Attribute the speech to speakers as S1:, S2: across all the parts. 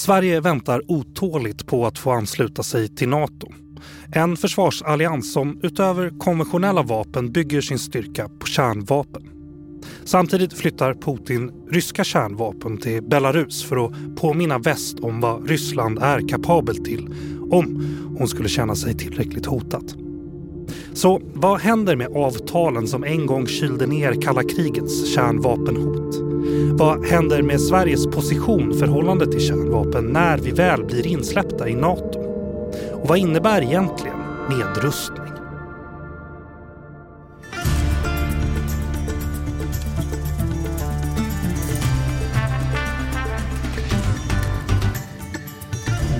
S1: Sverige väntar otåligt på att få ansluta sig till Nato. En försvarsallians som utöver konventionella vapen bygger sin styrka på kärnvapen. Samtidigt flyttar Putin ryska kärnvapen till Belarus för att påminna väst om vad Ryssland är kapabelt till om hon skulle känna sig tillräckligt hotat. Så vad händer med avtalen som en gång kylde ner kalla krigets kärnvapenhot? Vad händer med Sveriges position förhållande till kärnvapen när vi väl blir insläppta i Nato? Och vad innebär egentligen nedrustning?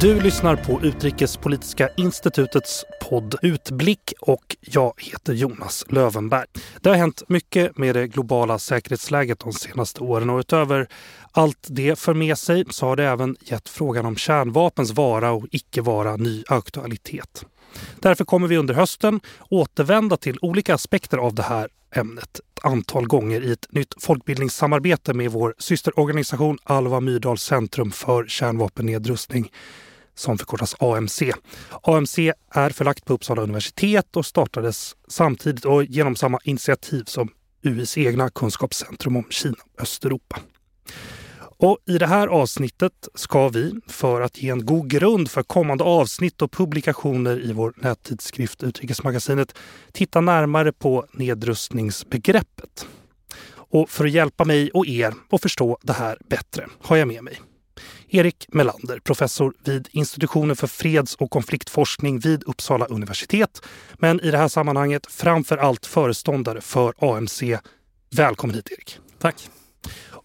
S1: Du lyssnar på Utrikespolitiska institutets podd Utblick och jag heter Jonas Lövenberg. Det har hänt mycket med det globala säkerhetsläget de senaste åren och utöver allt det för med sig så har det även gett frågan om kärnvapens vara och icke vara ny aktualitet. Därför kommer vi under hösten återvända till olika aspekter av det här ämnet ett antal gånger i ett nytt folkbildningssamarbete med vår systerorganisation Alva Myrdal Centrum för kärnvapennedrustning som förkortas AMC. AMC är förlagt på Uppsala universitet och startades samtidigt och genom samma initiativ som UIs egna kunskapscentrum om Kina och Östeuropa. Och I det här avsnittet ska vi, för att ge en god grund för kommande avsnitt och publikationer i vår nättidskrift Utrikesmagasinet, titta närmare på nedrustningsbegreppet. Och för att hjälpa mig och er att förstå det här bättre har jag med mig Erik Melander, professor vid institutionen för freds och konfliktforskning vid Uppsala universitet. Men i det här sammanhanget framför allt föreståndare för AMC. Välkommen hit Erik.
S2: Tack.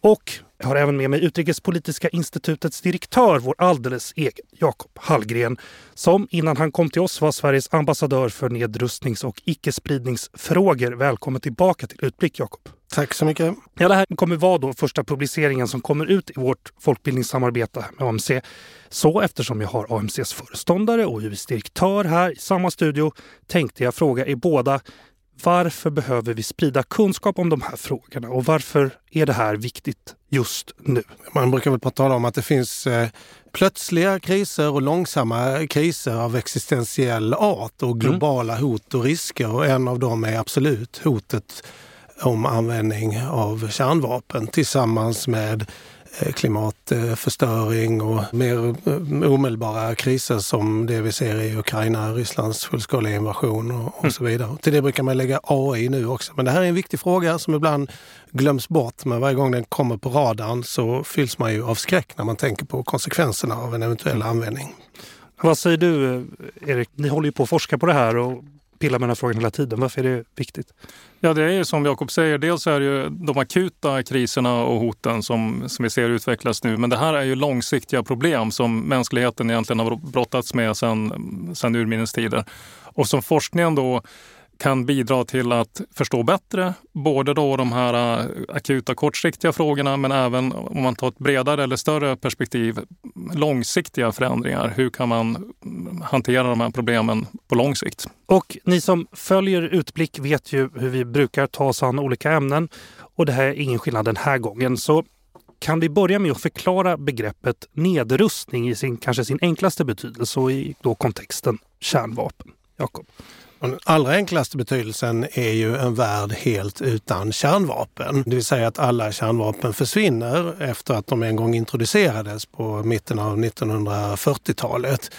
S1: Och jag har även med mig Utrikespolitiska institutets direktör, vår alldeles egen Jakob Hallgren, som innan han kom till oss var Sveriges ambassadör för nedrustnings och icke-spridningsfrågor. Välkommen tillbaka till Utblick, Jakob.
S2: Tack så mycket.
S1: Ja, det här kommer vara då första publiceringen som kommer ut i vårt folkbildningssamarbete med AMC. Så eftersom jag har AMCs föreståndare och UIs direktör här i samma studio tänkte jag fråga er båda varför behöver vi sprida kunskap om de här frågorna och varför är det här viktigt just nu?
S2: Man brukar väl tala om att det finns eh, plötsliga kriser och långsamma kriser av existentiell art och globala mm. hot och risker. Och en av dem är absolut hotet om användning av kärnvapen tillsammans med Eh, klimatförstöring och mer eh, omedelbara kriser som det vi ser i Ukraina, Rysslands fullskaliga invasion och, och så mm. vidare. Till det brukar man lägga AI nu också. Men det här är en viktig fråga som ibland glöms bort. Men varje gång den kommer på radarn så fylls man ju av skräck när man tänker på konsekvenserna av en eventuell mm. användning.
S1: Vad säger du Erik? Ni håller ju på att forska på det här och pillar med den här frågan hela tiden. Varför är det viktigt?
S3: Ja, det är ju som Jakob säger. Dels är det ju de akuta kriserna och hoten som, som vi ser utvecklas nu. Men det här är ju långsiktiga problem som mänskligheten egentligen har brottats med sedan, sedan urminnes tider. Och som forskningen då kan bidra till att förstå bättre både då de här äh, akuta kortsiktiga frågorna men även om man tar ett bredare eller större perspektiv långsiktiga förändringar. Hur kan man mm, hantera de här problemen på lång sikt?
S1: Och ni som följer Utblick vet ju hur vi brukar ta oss an olika ämnen och det här är ingen skillnad den här gången. Så kan vi börja med att förklara begreppet nedrustning i sin, kanske sin enklaste betydelse och i då kontexten kärnvapen? Jakob?
S2: Den allra enklaste betydelsen är ju en värld helt utan kärnvapen. Det vill säga att alla kärnvapen försvinner efter att de en gång introducerades på mitten av 1940-talet.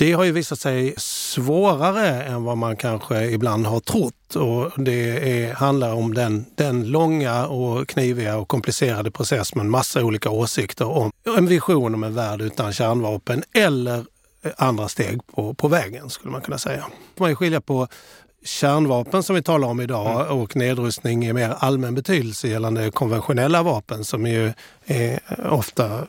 S2: Det har ju visat sig svårare än vad man kanske ibland har trott och det är, handlar om den, den långa och kniviga och komplicerade process med en massa olika åsikter om en vision om en värld utan kärnvapen eller andra steg på, på vägen skulle man kunna säga. Man kan skilja på kärnvapen som vi talar om idag mm. och nedrustning i mer allmän betydelse gällande konventionella vapen som ju är ofta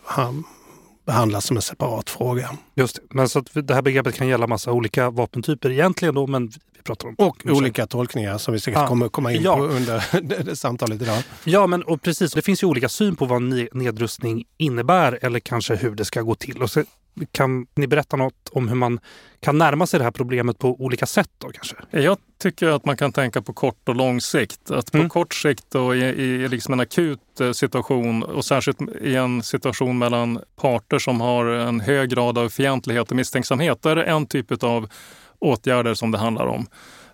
S2: behandlas som en separat fråga.
S1: Just det. Men så att det här begreppet kan gälla massa olika vapentyper egentligen då, men vi pratar om...
S2: Och olika tolkningar som vi säkert ah, kommer komma in ja. på under samtalet idag.
S1: Ja, men och precis. Det finns ju olika syn på vad nedrustning innebär eller kanske hur det ska gå till. Och så Kan ni berätta något om hur man kan närma sig det här problemet på olika sätt? Då, kanske?
S3: Jag tycker att man kan tänka på kort och lång sikt. Att på mm. kort sikt då, i, i liksom en akut eh, situation och särskilt i en situation mellan parter som har en hög grad av fientlighet och misstänksamhet, då är det en typ av åtgärder som det handlar om.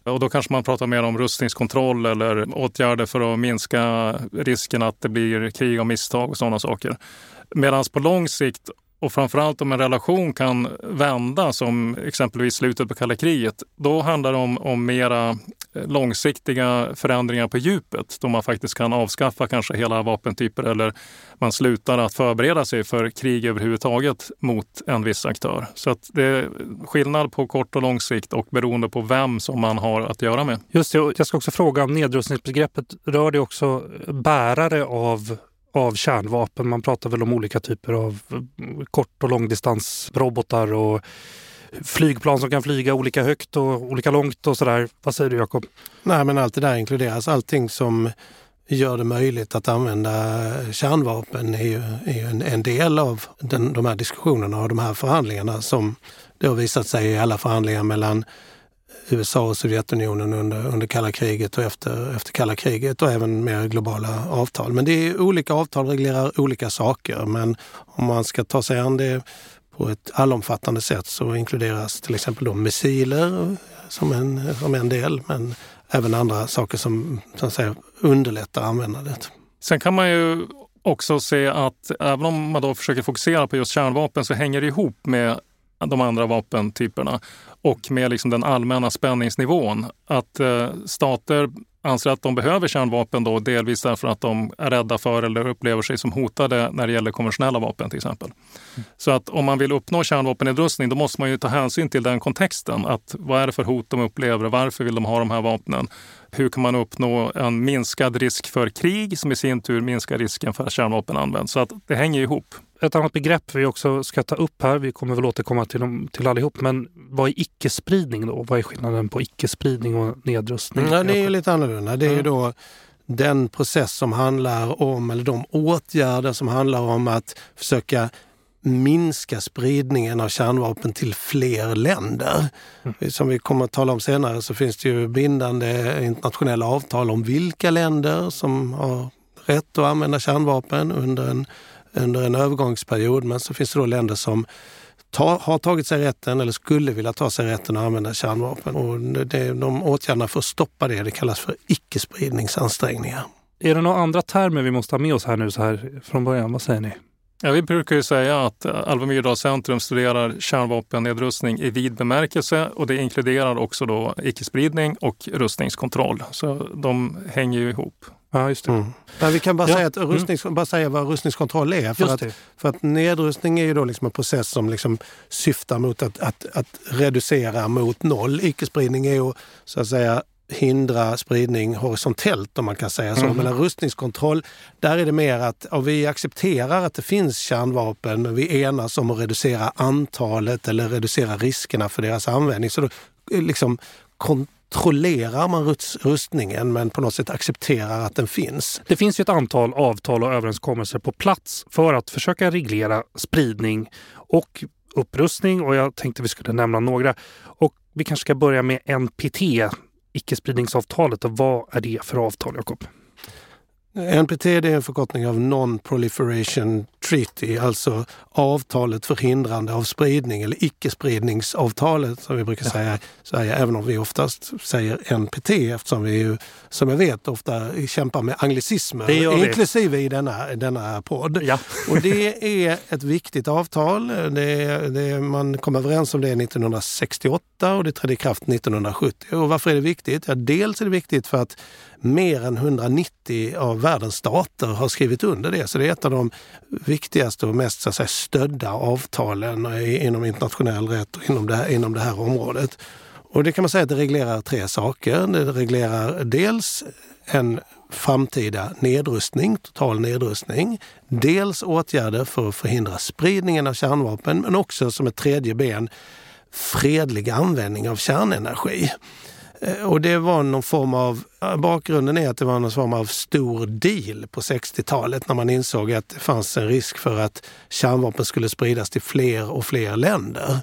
S3: Och då kanske man pratar mer om rustningskontroll eller åtgärder för att minska risken att det blir krig och misstag och sådana saker. Medan på lång sikt och framförallt om en relation kan vända, som exempelvis slutet på kalla kriget, då handlar det om, om mera eh, långsiktiga förändringar på djupet då man faktiskt kan avskaffa kanske hela vapentyper eller man slutar att förbereda sig för krig överhuvudtaget mot en viss aktör. Så att det är skillnad på kort och lång sikt och beroende på vem som man har att göra med.
S1: Just det, jag ska också fråga om nedrustningsbegreppet. Rör det också bärare av av kärnvapen. Man pratar väl om olika typer av eh, kort och långdistansrobotar och flygplan som kan flyga olika högt och olika långt och sådär. Vad säger du Jakob?
S2: Nej men allt det där inkluderas. Allting som gör det möjligt att använda kärnvapen är ju, är ju en, en, del av den, de här diskussionerna och de här förhandlingarna som det har visat sig i alla förhandlingar mellan USA och Sovjetunionen under, under kalla kriget och efter, efter kalla kriget och även mer globala avtal. Men det är olika avtal reglerar olika saker men om man ska ta sig an det på ett allomfattande sätt så inkluderas till exempel då missiler som en, som en del men även andra saker som, som säga, underlättar användandet.
S3: Sen kan man ju också se att även om man då försöker fokusera på just kärnvapen så hänger det ihop med de andra vapentyperna och med liksom den allmänna spänningsnivån. Att eh, stater anser att de behöver kärnvapen då, delvis därför att de är rädda för eller upplever sig som hotade när det gäller konventionella vapen till exempel. Mm. Så att om man vill uppnå kärnvapennedrustning då måste man ju ta hänsyn till den kontexten. Att vad är det för hot de upplever? Varför vill de ha de här vapnen? Hur kan man uppnå en minskad risk för krig som i sin tur minskar risken för att kärnvapen används? Så att det hänger ihop
S1: ett annat begrepp vi också ska ta upp här, vi kommer väl återkomma till, dem, till allihop, men vad är icke-spridning då? Vad är skillnaden på icke-spridning och nedrustning?
S2: Ja, det är ju lite annorlunda. Det är ju då den process som handlar om, eller de åtgärder som handlar om att försöka minska spridningen av kärnvapen till fler länder. Mm. Som vi kommer att tala om senare så finns det ju bindande internationella avtal om vilka länder som har rätt att använda kärnvapen under en under en övergångsperiod. Men så finns det då länder som ta, har tagit sig rätten eller skulle vilja ta sig rätten att använda kärnvapen. Och det, de åtgärderna för att stoppa det, det kallas för icke-spridningsansträngningar.
S1: Är det några andra termer vi måste ha med oss här nu så här från början? Vad säger ni?
S3: Ja, vi brukar ju säga att Alva Myrdal Centrum studerar kärnvapennedrustning i vid bemärkelse och det inkluderar också då icke-spridning och rustningskontroll. Så de hänger ju ihop.
S1: Ja, just det. Mm.
S2: Men vi kan bara, ja. säga att mm. rustnings, mm. bara säga vad rustningskontroll är. För att, för att nedrustning är ju då liksom en process som liksom syftar mot att, att, att reducera mot noll. Icke-spridning är ju så att säga hindra spridning horisontellt om man kan säga så. Mm. Men rustningskontroll, där är det mer att vi accepterar att det finns kärnvapen. Vi enas om att reducera antalet eller reducera riskerna för deras användning. Så då, liksom, kontrollerar man rustningen men på något sätt accepterar att den finns.
S1: Det finns ju ett antal avtal och överenskommelser på plats för att försöka reglera spridning och upprustning och jag tänkte vi skulle nämna några. Och vi kanske ska börja med NPT, icke-spridningsavtalet. Vad är det för avtal, Jakob?
S2: NPT är en förkortning av Non-Proliferation Treaty, alltså avtalet förhindrande av spridning eller icke-spridningsavtalet som vi brukar säga i Sverige, även om vi oftast säger NPT eftersom vi ju, som jag vet, ofta kämpar med anglicismer, inklusive i denna, denna podd. Ja. Och det är ett viktigt avtal. Det, det, man kom överens om det 1968 och det trädde i kraft 1970. Och varför är det viktigt? Ja, dels är det viktigt för att mer än 190 av världens stater har skrivit under det. Så det är ett av de viktigaste och mest så att säga, stödda avtalen inom internationell rätt och inom det, här, inom det här området. Och det kan man säga att det reglerar tre saker. Det reglerar dels en framtida nedrustning, total nedrustning. Dels åtgärder för att förhindra spridningen av kärnvapen men också som ett tredje ben fredlig användning av kärnenergi. Eh, och det var någon form av, eh, bakgrunden är att det var någon form av stor deal på 60-talet när man insåg att det fanns en risk för att kärnvapen skulle spridas till fler och fler länder.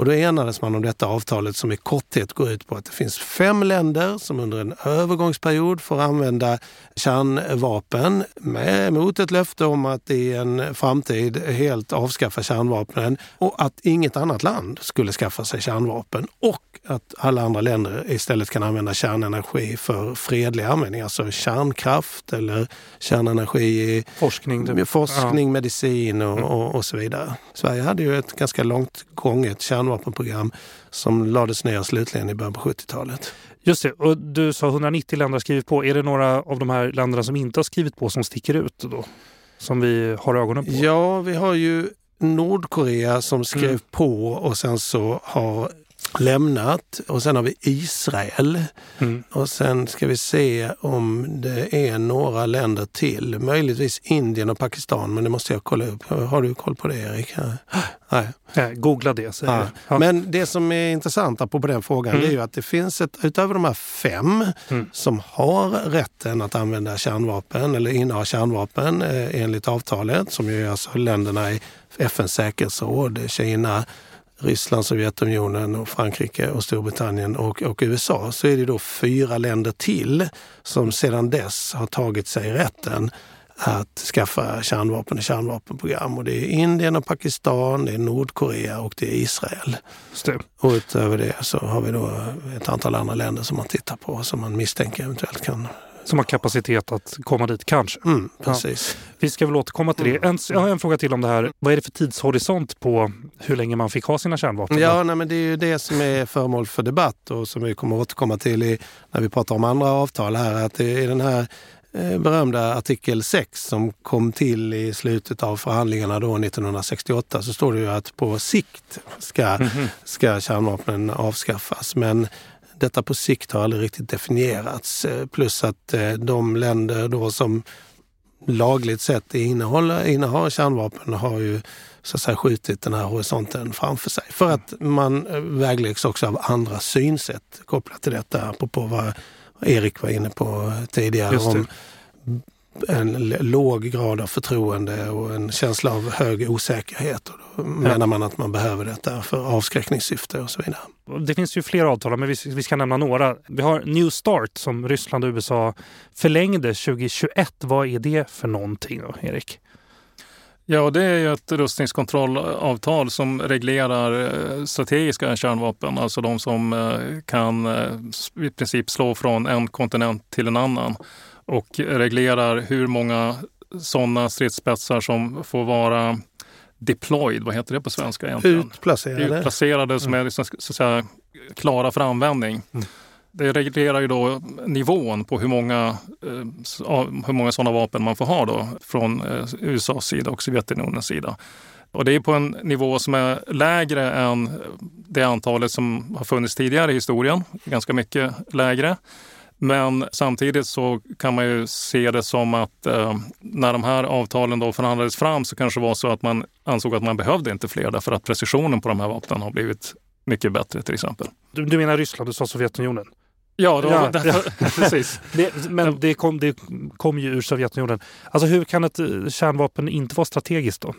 S2: Och då enades man om detta avtalet som i korthet går ut på att det finns fem länder som under en övergångsperiod får använda kärnvapen med, mot ett löfte om att i en framtid helt avskaffa kärnvapnen och att inget annat land skulle skaffa sig kärnvapen och att alla andra länder istället kan använda kärnenergi för fredlig användning, alltså kärnkraft eller kärnenergi i
S1: forskning, typ.
S2: forskning ja. medicin och, och, och, så vidare. Sverige hade ju ett ganska långt gånget kärnvapenprogram som lades ner slutligen i början på 70-talet.
S1: Just det, och du sa 190 länder har skrivit på. Är det några av de här länderna som inte har skrivit på som sticker ut då? Som vi har ögonen på?
S2: Ja, vi har ju Nordkorea som skrev mm. på och sen så har lämnat. Och sen har vi Israel. Mm. Och sen ska vi se om det är några länder till. Möjligtvis Indien och Pakistan, men det måste jag kolla upp. Har du koll på det Erik?
S1: Nej. Googla det. Så
S2: ja. Ja. Men det som är intressant på den frågan mm. är ju att det finns ett, utöver de här fem mm. som har rätten att använda kärnvapen eller inneha kärnvapen eh, enligt avtalet, som ju är alltså länderna i FNs säkerhetsråd, Kina, Ryssland, Sovjetunionen, och Frankrike och Storbritannien och, och, USA så är det då fyra länder till som sedan dess har tagit sig rätten att skaffa kärnvapen och kärnvapenprogram. Och det är Indien och Pakistan, det är Nordkorea och det är Israel. Och utöver det så har vi då ett antal andra länder som man tittar på som man misstänker eventuellt kan
S1: som har kapacitet att komma dit kanske.
S2: Mm, precis.
S1: Ja. Vi ska väl återkomma till det. Mm. En, jag har en fråga till om det här. Vad är det för tidshorisont på hur länge man fick ha sina kärnvapen?
S2: Ja, nej, men det är ju det som är föremål för debatt och som vi kommer återkomma till i, när vi pratar om andra avtal här. Att är den här eh, berömda artikel 6 som kom till i slutet av förhandlingarna då 1968 så står det ju att på sikt ska, -hmm. ska kärnvapnen avskaffas. Men detta på sikt har aldrig riktigt definierats. Eh, plus att eh, de länder då som lagligt sett innehåller, innehar kärnvapen har ju så att säga skjutit den här horisonten framför sig. För att man eh, vägleds också av andra synsätt kopplat till detta, apropå vad Erik var inne på tidigare om en låg grad av förtroende och en känsla av hög osäkerhet. Och då menar man att man behöver detta för avskräckningssyfte och så vidare.
S1: Det finns ju fler avtal, men vi, vi ska nämna några. Vi har New Start som Ryssland och USA förlängde 2021. Vad är det för någonting då, Erik?
S3: Ja, det är ju ett rustningskontrollavtal som reglerar eh, strategiska kärnvapen, alltså de som eh, kan eh, i princip slå från en kontinent till en annan och reglerar hur många sådana stridsspetsar som får vara deployed, vad heter det på svenska egentligen?
S2: Utplacerade.
S3: Utplacerade som är liksom, så att säga, klara för användning. Mm. Det reglerar ju då nivån på hur många, eh, hur många sådana vapen man får ha då från eh, USAs sida och Sovjetunionens sida. Och det är på en nivå som är lägre än det antalet som har funnits tidigare i historien. Ganska mycket lägre. Men samtidigt så kan man ju se det som att eh, när de här avtalen då förhandlades fram så kanske det var så att man ansåg att man behövde inte fler därför att precisionen på de här vapnen har blivit mycket bättre till exempel.
S1: Du, du menar Ryssland, du sa Sovjetunionen?
S3: Ja, då, ja, ja. precis.
S1: Det, men det kom, det kom ju ur Sovjetunionen. Alltså hur kan ett eh, kärnvapen inte vara strategiskt då?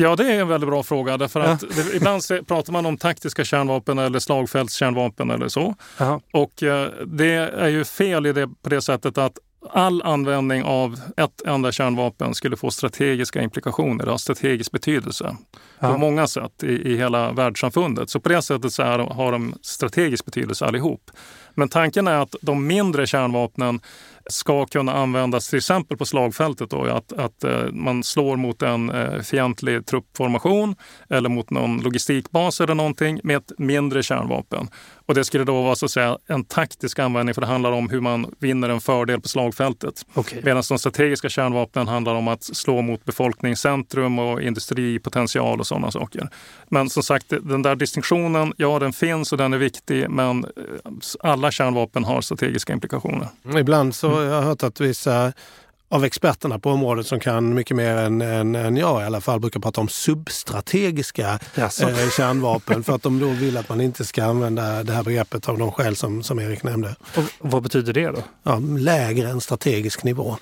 S3: Ja, det är en väldigt bra fråga. Därför att det, ibland pratar man om taktiska kärnvapen eller slagfältskärnvapen eller så. Aha. Och eh, det är ju fel i det på det sättet att all användning av ett enda kärnvapen skulle få strategiska implikationer, det har strategisk betydelse ja. på många sätt i, i hela världssamfundet. Så på det sättet så är, har de strategisk betydelse allihop. Men tanken är att de mindre kärnvapnen ska kunna användas till exempel på slagfältet. Då, att, att eh, man slår mot en eh, fientlig truppformation eller mot någon logistikbas eller någonting med ett mindre kärnvapen. Och det skulle då vara så att säga, en taktisk användning för det handlar om hur man vinner en fördel på slagfältet. Okay. Medan de strategiska kärnvapnen handlar om att slå mot befolkningscentrum och industripotential och sådana saker. Men som sagt, den där distinktionen, ja den finns och den är viktig men eh, alla kärnvapen har strategiska implikationer.
S2: Ibland så har jag hört att vissa av experterna på området som kan mycket mer än, än, än jag i alla fall brukar prata om substrategiska eh, kärnvapen för att de då vill att man inte ska använda det här begreppet av de skäl som, som Erik nämnde.
S1: Och vad betyder det då?
S2: Ja, lägre än strategisk nivå.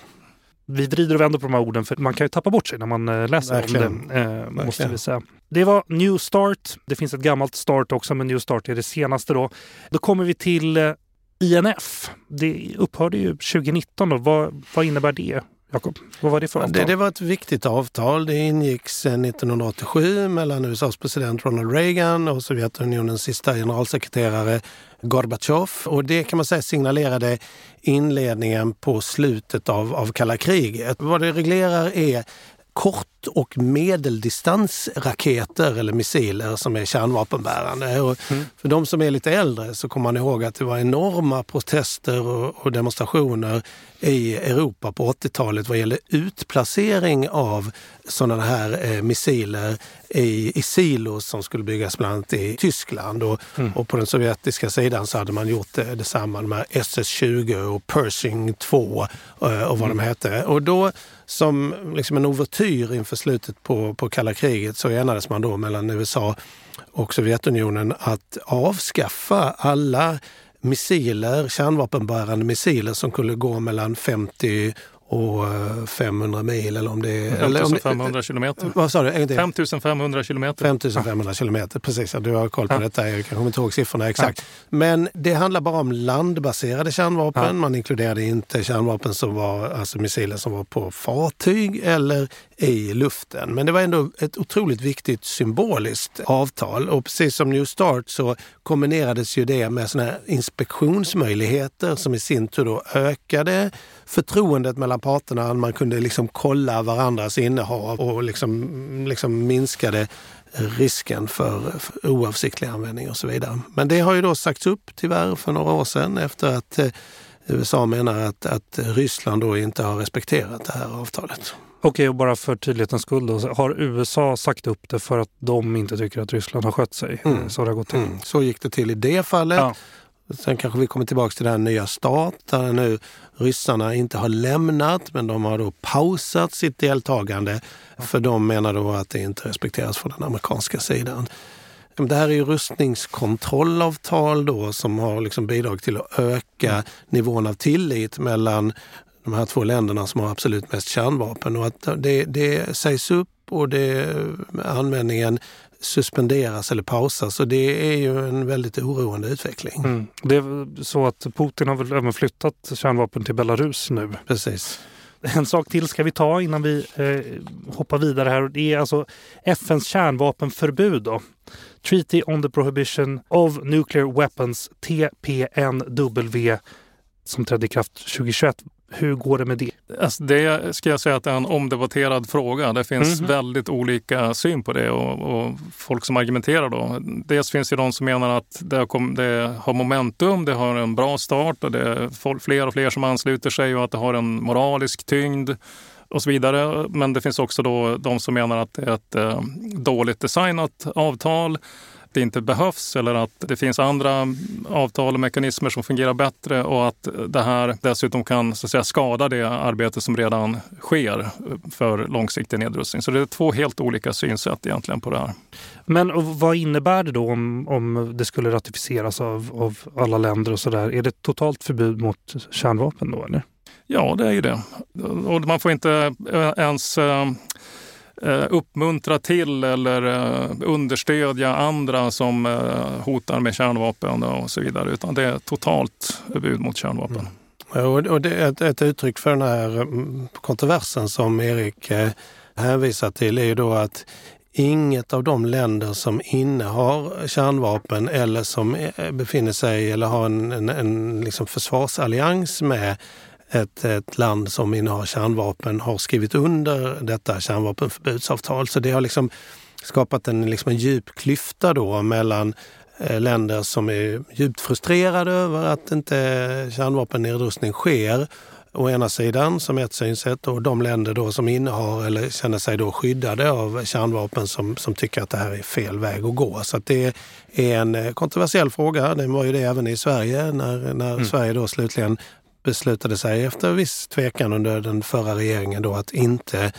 S1: Vi vrider och vänder på de här orden för man kan ju tappa bort sig när man eh, läser Verkligen. om det. Eh, måste vi säga. Det var New Start. Det finns ett gammalt Start också men New Start är det senaste då. Då kommer vi till eh, INF. Det upphörde ju 2019. Då. Vad, vad innebär det? Jakob, vad var det för avtal?
S2: Det, det, var ett viktigt avtal. Det ingicks 1987 mellan USAs president Ronald Reagan och Sovjetunionens sista generalsekreterare Gorbatjov. Och det kan man säga signalerade inledningen på slutet av, av kalla kriget. Vad det reglerar är kort och medeldistansraketer eller missiler som är kärnvapenbärande. Och mm. För de som är lite äldre så kommer man ihåg att det var enorma protester och, och demonstrationer i Europa på 80-talet vad gäller utplacering av sådana här eh, missiler i, i silos som skulle byggas bland annat i Tyskland. Och, mm. och på den sovjetiska sidan så hade man gjort det, detsamma med SS-20 och Pershing 2 eh, och vad mm. de hette. Och då som liksom en ouvertyr inför slutet på, på kalla kriget så enades man då mellan USA och Sovjetunionen att avskaffa alla missiler, kärnvapenbärande missiler som kunde gå mellan 50 och 500 eh, mil eller om det är...
S3: 5500 kilometer.
S2: Vad sa du?
S3: 5500 kilometer.
S2: 5500 kilometer, precis. Du har koll på ja. detta. Jag kanske inte ihåg siffrorna exakt. Ja. Men det handlar bara om landbaserade kärnvapen. Ja. Man inkluderade inte kärnvapen som var, alltså missiler som var på fartyg eller i luften. Men det var ändå ett otroligt viktigt symboliskt avtal. Och precis som New Start så kombinerades ju det med såna inspektionsmöjligheter som i sin tur då ökade förtroendet mellan parterna. Man kunde liksom kolla varandras innehav och liksom, liksom minskade risken för oavsiktlig användning och så vidare. Men det har ju då sagts upp tyvärr för några år sedan efter att eh, USA menar att, att Ryssland då inte har respekterat det här avtalet.
S1: Okej, och bara för tydlighetens skull då, har USA sagt upp det för att de inte tycker att Ryssland har skött sig? Mm. Så, det har gått till. Mm.
S2: så gick det till i det fallet. Ja. Sen kanske vi kommer tillbaka till den nya stat där nu ryssarna inte har lämnat men de har då pausat sitt deltagande för de menar då att det inte respekteras från den amerikanska sidan. Det här är ju rustningskontrollavtal då som har liksom bidragit till att öka nivån av tillit mellan de här två länderna som har absolut mest kärnvapen. Och att det, det sägs upp och det, användningen suspenderas eller pausas. Och det är ju en väldigt oroande utveckling. Mm.
S1: Det är så att Putin har väl även flyttat kärnvapen till Belarus nu.
S2: Precis.
S1: En sak till ska vi ta innan vi eh, hoppar vidare här. Det är alltså FNs kärnvapenförbud. Då. Treaty on the Prohibition of Nuclear Weapons, TPNW, som trädde i kraft 2021. Hur går det med det?
S3: Alltså det ska jag säga att det är en omdebatterad fråga. Det finns mm. väldigt olika syn på det och, och, folk som argumenterar då. Dels finns det de som menar att det har, kom, det har momentum, det har en bra start och det är fler och fler som ansluter sig och att det har en moralisk tyngd och så vidare. Men det finns också då de som menar att det är ett eh, dåligt designat avtal det inte behövs eller att det finns andra avtal och mekanismer som fungerar bättre och att det här dessutom kan så att säga, skada det arbete som redan sker för långsiktig nedrustning. Så det är två helt olika synsätt egentligen på det här.
S1: Men vad innebär det då om, om det skulle ratificeras av, av alla länder och sådär? Är det totalt förbud mot kärnvapen då eller?
S3: Ja, det är ju det. Och man får inte ens eh, uppmuntra till eller eh, understödja andra som eh, hotar med kärnvapen och så vidare. Utan det är totalt förbud mot kärnvapen.
S2: Mm. Och det är ett, ett, uttryck för den här mm, kontroversen som Erik eh, hänvisar till är ju då att inget av de länder som innehar kärnvapen eller som eh, befinner sig eller har en, en, en liksom försvarsallians med ett, ett land som innehar kärnvapen har skrivit under detta kärnvapenförbudsavtal. Så det har liksom skapat en, liksom en djup klyfta då mellan eh, länder som är djupt frustrerade över att inte kärnvapennedrustning sker å ena sidan som ett synsätt och de länder då som innehar eller känner sig då skyddade av kärnvapen som, som tycker att det här är fel väg att gå. Så att det är en eh, kontroversiell fråga. Den var ju det även i Sverige när, när mm. Sverige då slutligen beslutade sig efter viss tvekan under den förra regeringen då att inte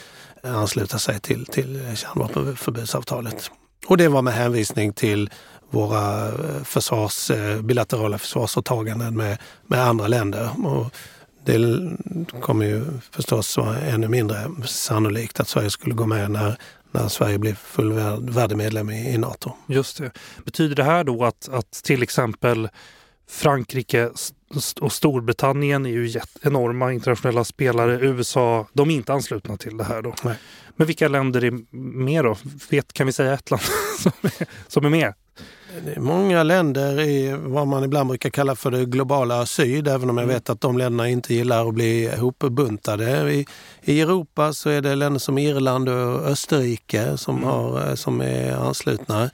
S2: ansluta sig till, till kärnvapenförbudsavtalet. Och det var med hänvisning till våra eh, försvars, eh, bilaterala försvarsåtaganden med, med andra länder. Och det kommer ju förstås vara ännu mindre sannolikt att Sverige skulle gå med när, när Sverige blir fullvärdig medlem i, i Nato.
S1: Just det. Betyder det här då att, att till exempel Frankrike och Storbritannien är ju enorma internationella spelare. USA, de är inte anslutna till det här då.
S2: Nej.
S1: Men vilka länder är med då? Vet, kan vi säga ett land som är, som är med?
S2: Många länder i vad man ibland brukar kalla för det globala syd, även om jag mm. vet att de länderna inte gillar att bli ihopbuntade. I, I Europa så är det länder som Irland och Österrike som, mm. har, som är anslutna.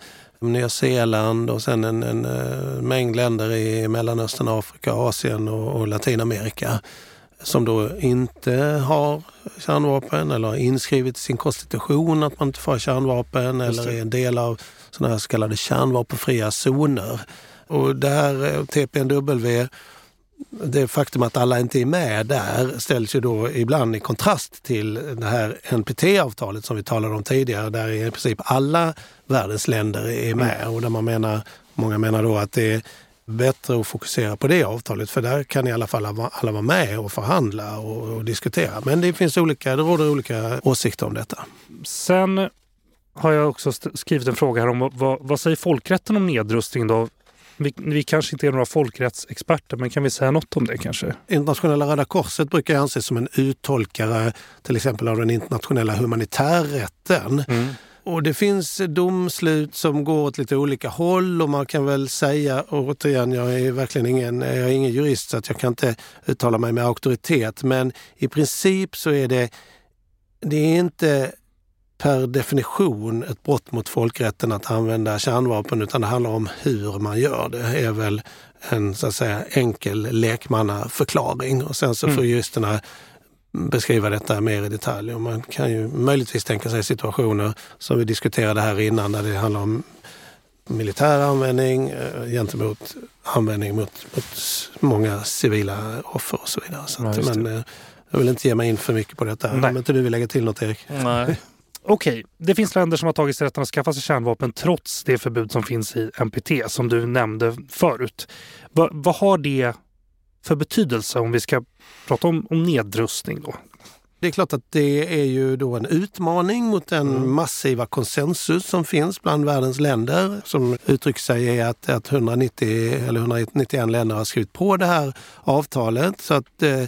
S2: Nya Zeeland och sen en, en, en, eh, mängd länder i Mellanöstern, Afrika, Asien och, och Latinamerika som då inte har kärnvapen eller har inskrivet i sin konstitution att man inte får kärnvapen eller är en del av sådana här så kallade kärnvapenfria zoner. Och det här eh, TPNW, det faktum att alla inte är med där ställs ju då ibland i kontrast till det här NPT-avtalet som vi talade om tidigare där i princip alla världens länder är med och där man menar, många menar då att det är bättre att fokusera på det avtalet för där kan i alla fall alla vara med och förhandla och, och diskutera. Men det finns olika, det råder olika åsikter om detta.
S1: Sen har jag också skrivit en fråga här om vad, vad säger folkrätten om nedrustning då? Vi, vi, kanske inte är några folkrättsexperter, men kan vi säga något om det kanske?
S2: Internationella Röda Korset brukar anses som en uttolkare till exempel av den internationella humanitärrätten. Mm. Och det finns domslut som går åt lite olika håll och man kan väl säga, och återigen, jag är verkligen ingen, jag är ingen jurist så att jag kan inte uttala mig med auktoritet, men i princip så är det, det är inte per definition ett brott mot folkrätten att använda kärnvapen utan det handlar om hur man gör det. Är väl en så att säga, enkel lekmannaförklaring och sen så mm. får juristerna beskriva detta mer i detalj. Och man kan ju möjligtvis tänka sig situationer som vi diskuterade här innan där det handlar om militär användning eh, gentemot användning mot, mot många civila offer och så vidare. Så att, ja, men eh, jag vill inte ge mig in för mycket på detta. Nej. Om inte du vill lägga till något Erik?
S3: Nej.
S1: Okej, det finns länder som har tagit sig rätten att skaffa sig kärnvapen trots det förbud som finns i NPT som du nämnde förut. Va, vad har det för betydelse om vi ska prata om, om nedrustning då?
S2: Det är klart att det är ju då en utmaning mot den mm. massiva konsensus som finns bland världens länder som uttrycker sig i att, att 190 eller 191 länder har skrivit på det här avtalet. Så att eh,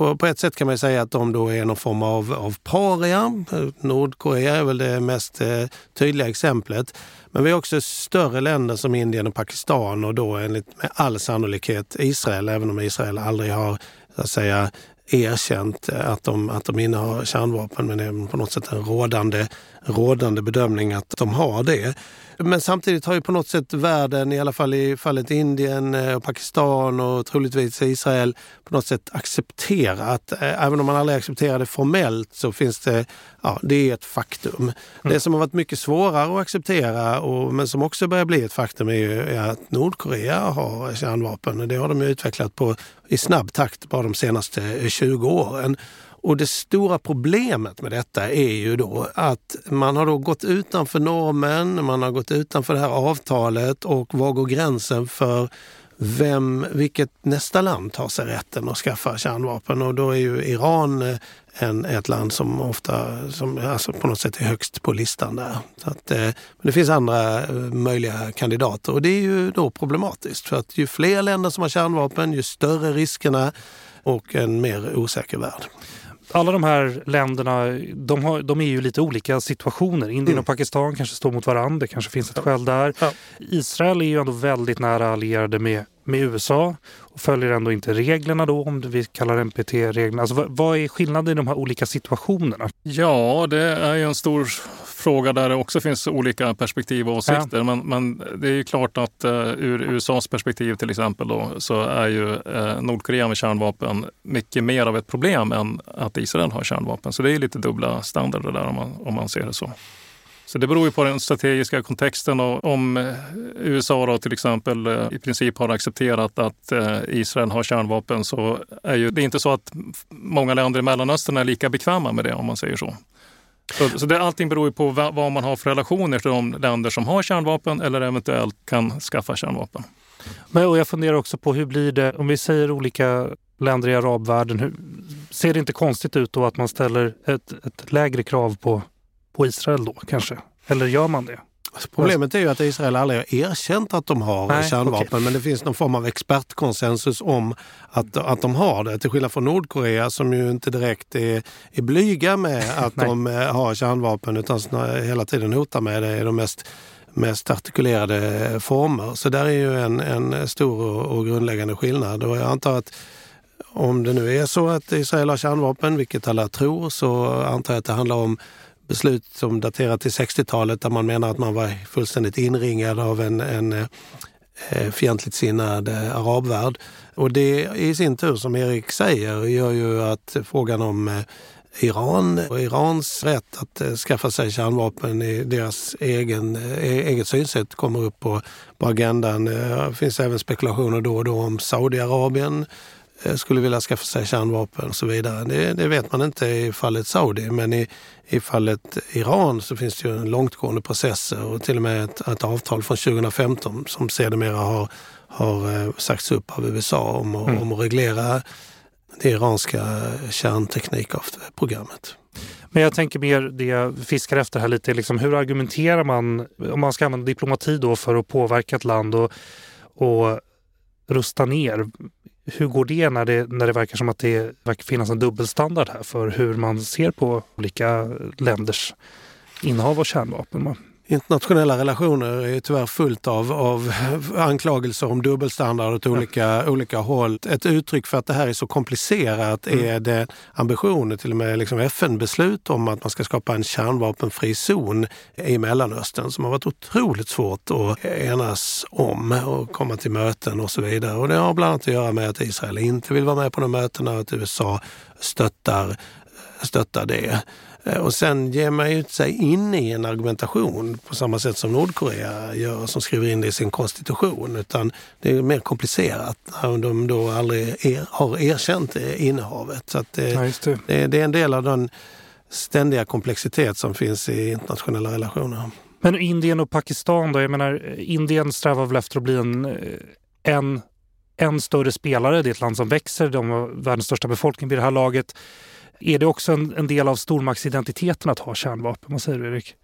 S2: på, på, ett sätt kan man säga att de då är någon form av, av paria. Nordkorea är väl det mest eh, tydliga exemplet. Men vi har också större länder som Indien och Pakistan och då enligt med all sannolikhet Israel, även om Israel aldrig har så att säga, erkänt eh, att de, att de innehar kärnvapen. Men det är på något sätt en rådande, rådande bedömning att de har det. Men samtidigt har ju på något sätt världen, i alla fall i fallet Indien eh, och Pakistan och troligtvis Israel, på något sätt accepterat. Eh, även om man aldrig accepterar det formellt så finns det, ja, det är ett faktum. Mm. Det som har varit mycket svårare att acceptera, och, men som också börjar bli ett faktum, är, ju, att Nordkorea har kärnvapen. Det har de utvecklat på, i snabb takt bara de senaste 20 åren. Och det stora problemet med detta är ju då att man har då gått utanför normen, man har gått utanför det här avtalet och var går gränsen för vem, vilket nästa land tar sig rätten att skaffa kärnvapen? Och då är ju Iran eh, en, ett land som ofta som, alltså på något sätt är högst på listan där. Så att, eh, men det finns andra eh, möjliga kandidater och det är ju då problematiskt för att ju fler länder som har kärnvapen, ju större riskerna och en mer osäker värld
S1: alla de här länderna de, har, de är ju lite olika situationer. Indien mm. och Pakistan kanske står mot varandra, det kanske finns ett ja. skäl där. Ja. Israel är ju ändå väldigt nära allierade med, med USA och följer ändå inte reglerna då, om vi kallar NPT-reglerna. Alltså, vad, vad är skillnaden i de här olika situationerna?
S3: Ja, det är en stor fråga där det också finns olika perspektiv och åsikter. Ja. Men, men, det är ju klart att uh, ur USAs perspektiv till exempel då, så är ju uh, Nordkorea med kärnvapen mycket mer av ett problem än att Israel har kärnvapen. Så det är lite dubbla standarder där om man, om man ser det så. Så det beror ju på den strategiska kontexten och om eh, USA då till exempel eh, i princip har accepterat att eh, Israel har kärnvapen så är ju det är inte så att många länder i Mellanöstern är lika bekväma med det om man säger så. Så, så det, allting beror ju på vad man har för relationer till de länder som har kärnvapen eller eventuellt kan skaffa kärnvapen.
S1: Men, och jag funderar också på hur blir det om vi säger olika länder i arabvärlden. Hur, ser det inte konstigt ut då att man ställer ett, ett lägre krav på, på Israel då kanske? Eller gör man det?
S2: Alltså, problemet är ju att Israel aldrig har erkänt att de har Nej, kärnvapen okay. men det finns någon form av expertkonsensus om att, att de har det. Till skillnad från Nordkorea som ju inte direkt är, är blyga med att de eh, har kärnvapen utan hela tiden hotar med det i de mest mest artikulerade former. Så där är ju en, en stor och, och grundläggande skillnad. Och jag antar att om det nu är så att Israel har kärnvapen, vilket alla tror, så antar jag att det handlar om beslut som daterar till 60-talet där man menar att man var fullständigt inringad av en, en eh, fientligt sinnad eh, arabvärld. Och det i sin tur, som Erik säger, gör ju att frågan om eh, Iran och Irans rätt att eh, skaffa sig kärnvapen i deras egen, eh, eget synsätt kommer upp på, på agendan. Det finns även spekulationer då och då om Saudiarabien skulle vilja skaffa sig kärnvapen och så vidare. Det, det, vet man inte i fallet Saudi men i, i fallet Iran så finns det ju långtgående processer och till och med ett, ett avtal från 2015 som sedermera har, har sagts upp av USA om, mm. om att reglera det iranska kärnteknikprogrammet.
S1: Men jag tänker mer det jag fiskar efter här lite, liksom, hur argumenterar man om man ska använda diplomati då för att påverka ett land och, och rusta ner? Hur går det när, det när det verkar som att det verkar finnas en dubbelstandard här för hur man ser på olika länders innehav av kärnvapen?
S2: Internationella relationer är tyvärr fullt av, av anklagelser om dubbelstandard åt olika, olika håll. Ett uttryck för att det här är så komplicerat mm. är det ambitioner, till och med liksom FN-beslut om att man ska skapa en kärnvapenfri zon i Mellanöstern som har varit otroligt svårt att enas om och komma till möten och så vidare. Och det har bland annat att göra med att Israel inte vill vara med på de mötena och att USA stöttar, stöttar det. Eh, och sen ger man ju sig in i en argumentation på samma sätt som Nordkorea gör som skriver in det i sin konstitution. Utan det är mer komplicerat när de då aldrig er, har erkänt innehavet. Så att det, ja, det. Det, det är en del av den ständiga komplexitet som finns i internationella relationer.
S1: Men Indien och Pakistan då? Jag menar, Indien strävar väl efter att bli en, en, en större spelare. Det är ett land som växer, de har världens största befolkning vid det här laget. Är det också en, en del av stormaktsidentiteten att ha kärnvapen? Vad säger du Erik?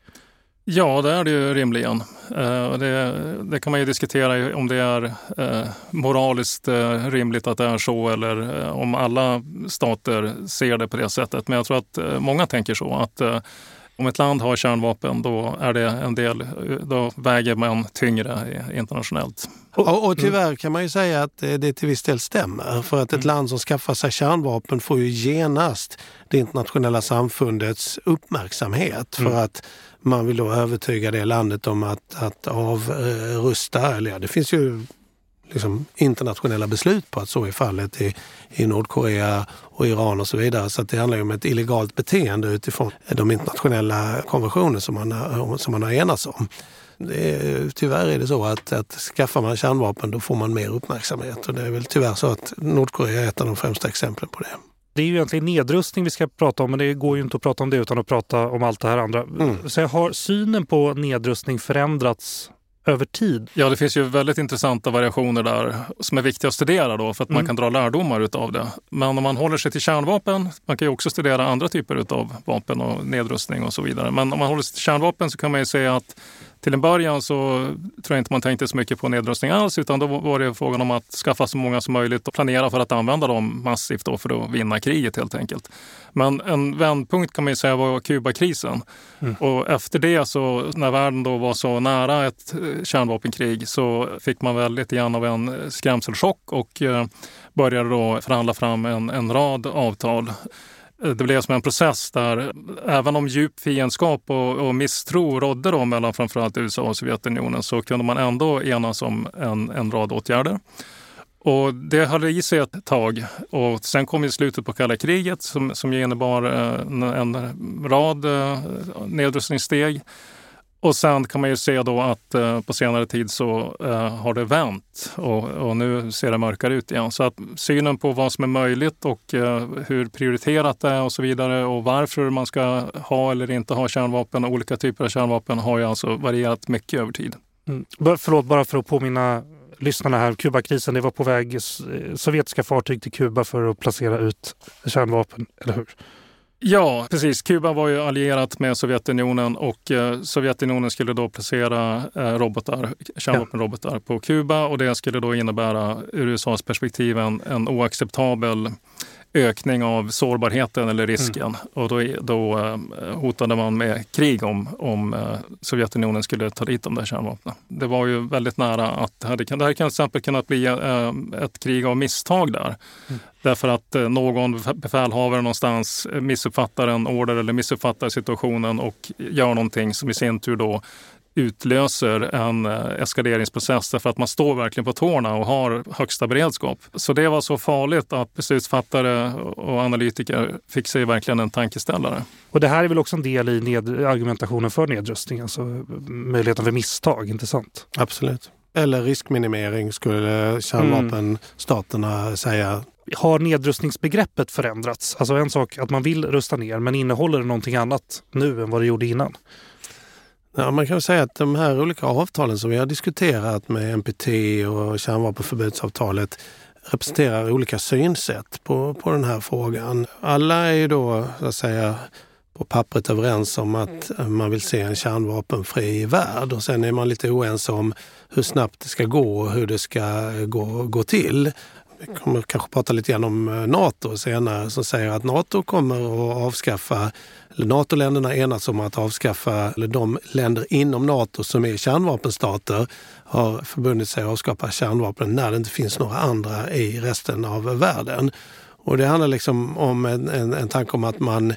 S3: Ja, det är det ju rimligen. Eh, det, det, kan man ju diskutera om det är eh, moraliskt eh, rimligt att det är så eller eh, om alla stater ser det på det sättet. Men jag tror att eh, många tänker så. att eh, om ett land har kärnvapen då är det en del, då väger man tyngre internationellt.
S2: Och, och tyvärr kan man ju säga att det till viss del stämmer. För att ett mm. land som skaffar sig kärnvapen får ju genast det internationella samfundets uppmärksamhet. Mm. För att man vill då övertyga det landet om att, att avrusta. Eller ja, det finns ju liksom internationella beslut på att så är fallet i, i Nordkorea och Iran och så vidare. Så det handlar ju om ett illegalt beteende utifrån de internationella konventioner som man, som man har enats om. Är, tyvärr är det så att, att skaffar man kärnvapen då får man mer uppmärksamhet och det är väl tyvärr så att Nordkorea är ett av de främsta exemplen på det.
S1: Det är ju egentligen nedrustning vi ska prata om men det går ju inte att prata om det utan att prata om allt det här andra. Mm. Så har synen på nedrustning förändrats över tid.
S3: Ja, det finns ju väldigt intressanta variationer där som är viktiga att studera då för att mm. man kan dra lärdomar utav det. Men om man håller sig till kärnvapen, man kan ju också studera andra typer av vapen och nedrustning och så vidare. Men om man håller sig till kärnvapen så kan man ju säga att till en början så tror jag inte man tänkte så mycket på nedrustning alls utan då var det frågan om att skaffa så många som möjligt och planera för att använda dem massivt då för att vinna kriget helt enkelt. Men en vändpunkt kan man ju säga var Kubakrisen. Mm. Och efter det så när världen då var så nära ett eh, kärnvapenkrig så fick man väl lite grann av en skrämselchock och eh, började då förhandla fram en, en rad avtal det blev som en process där även om djup fiendskap och, och misstro rådde då mellan framförallt USA och Sovjetunionen så kunde man ändå enas om en, en rad åtgärder. Och det höll i sig ett tag och sen kom ju slutet på kalla kriget som, som innebar en, en rad eh, nedrustningssteg. Och sen kan man ju se då att eh, på senare tid så eh, har det vänt och, och, nu ser det mörkare ut igen. Så att synen på vad som är möjligt och eh, hur prioriterat det är och så vidare och varför man ska ha eller inte ha kärnvapen och olika typer av kärnvapen har ju alltså varierat mycket över tid.
S1: Mm. Förlåt, bara för att påminna lyssnarna här. Kubakrisen, det var på väg eh, sovjetiska fartyg till Kuba för att placera ut kärnvapen, eller hur?
S3: Ja, precis. Kuba var ju allierat med Sovjetunionen och eh, Sovjetunionen skulle då placera eh, robotar, kärnvapenrobotar ja. på Kuba och det skulle då innebära ur USAs perspektiv en, en oacceptabel ökning av sårbarheten eller risken. Mm. Och då, då eh, hotade man med krig om, om eh, Sovjetunionen skulle ta dit de där kärnvapnen. Det var ju väldigt nära att det hade, det hade till exempel kunnat bli eh, ett krig av misstag där. Mm. Därför att någon befälhavare någonstans missuppfattar en order eller missuppfattar situationen och gör någonting som i sin tur då utlöser en eh, eskaleringsprocess därför att man står verkligen på tårna och har högsta beredskap. Så det var så farligt att beslutsfattare och analytiker fick sig verkligen en tankeställare.
S1: Och det här är väl också en del i ned- argumentationen för nedrustning, alltså möjligheten för misstag, inte sant?
S2: Absolut. Eller riskminimering skulle kärnvapenstaterna mm. säga
S1: har nedrustningsbegreppet förändrats? Alltså en sak att man vill rusta ner, men innehåller det någonting annat nu än vad det gjorde innan?
S2: Ja, man kan säga att de här olika avtalen som vi har diskuterat med NPT och kärnvapenförbudsavtalet representerar olika synsätt på, på den här frågan. Alla är ju då så att säga på pappret överens om att man vill se en kärnvapenfri värld och sen är man lite oense om hur snabbt det ska gå och hur det ska gå, gå till. Vi kommer kanske prata lite grann om eh, Nato senare som säger att Nato kommer att avskaffa, eller Nato-länderna enats om att avskaffa, eller de länder inom Nato som är kärnvapenstater har förbundit sig att avskaffa kärnvapen när det inte finns några andra i resten av världen. Och det handlar liksom om en, en, en tanke om att man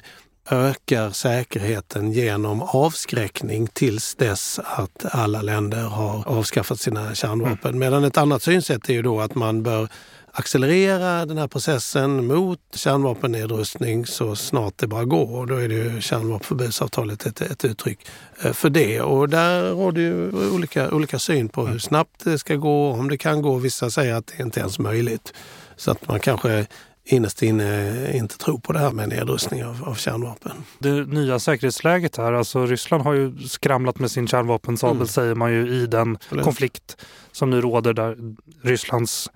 S2: ökar säkerheten genom avskräckning tills dess att alla länder har avskaffat sina kärnvapen. Mm. Medan ett annat synsätt är ju då att man bör accelerera den här processen mot kärnvapennedrustning så snart det bara går. Och då är det ju kärnvapenförbudsavtalet ett, ett uttryck eh, för det. Och där råder ju olika, olika syn på hur snabbt det ska gå, om det kan gå. Vissa säger att det inte ens är möjligt. Så att man kanske innerst inne inte tror på det här med nedrustning av, av kärnvapen.
S1: Det nya säkerhetsläget här, alltså Ryssland har ju skramlat med sin kärnvapensabel mm. säger man ju i den konflikt som nu råder där Rysslands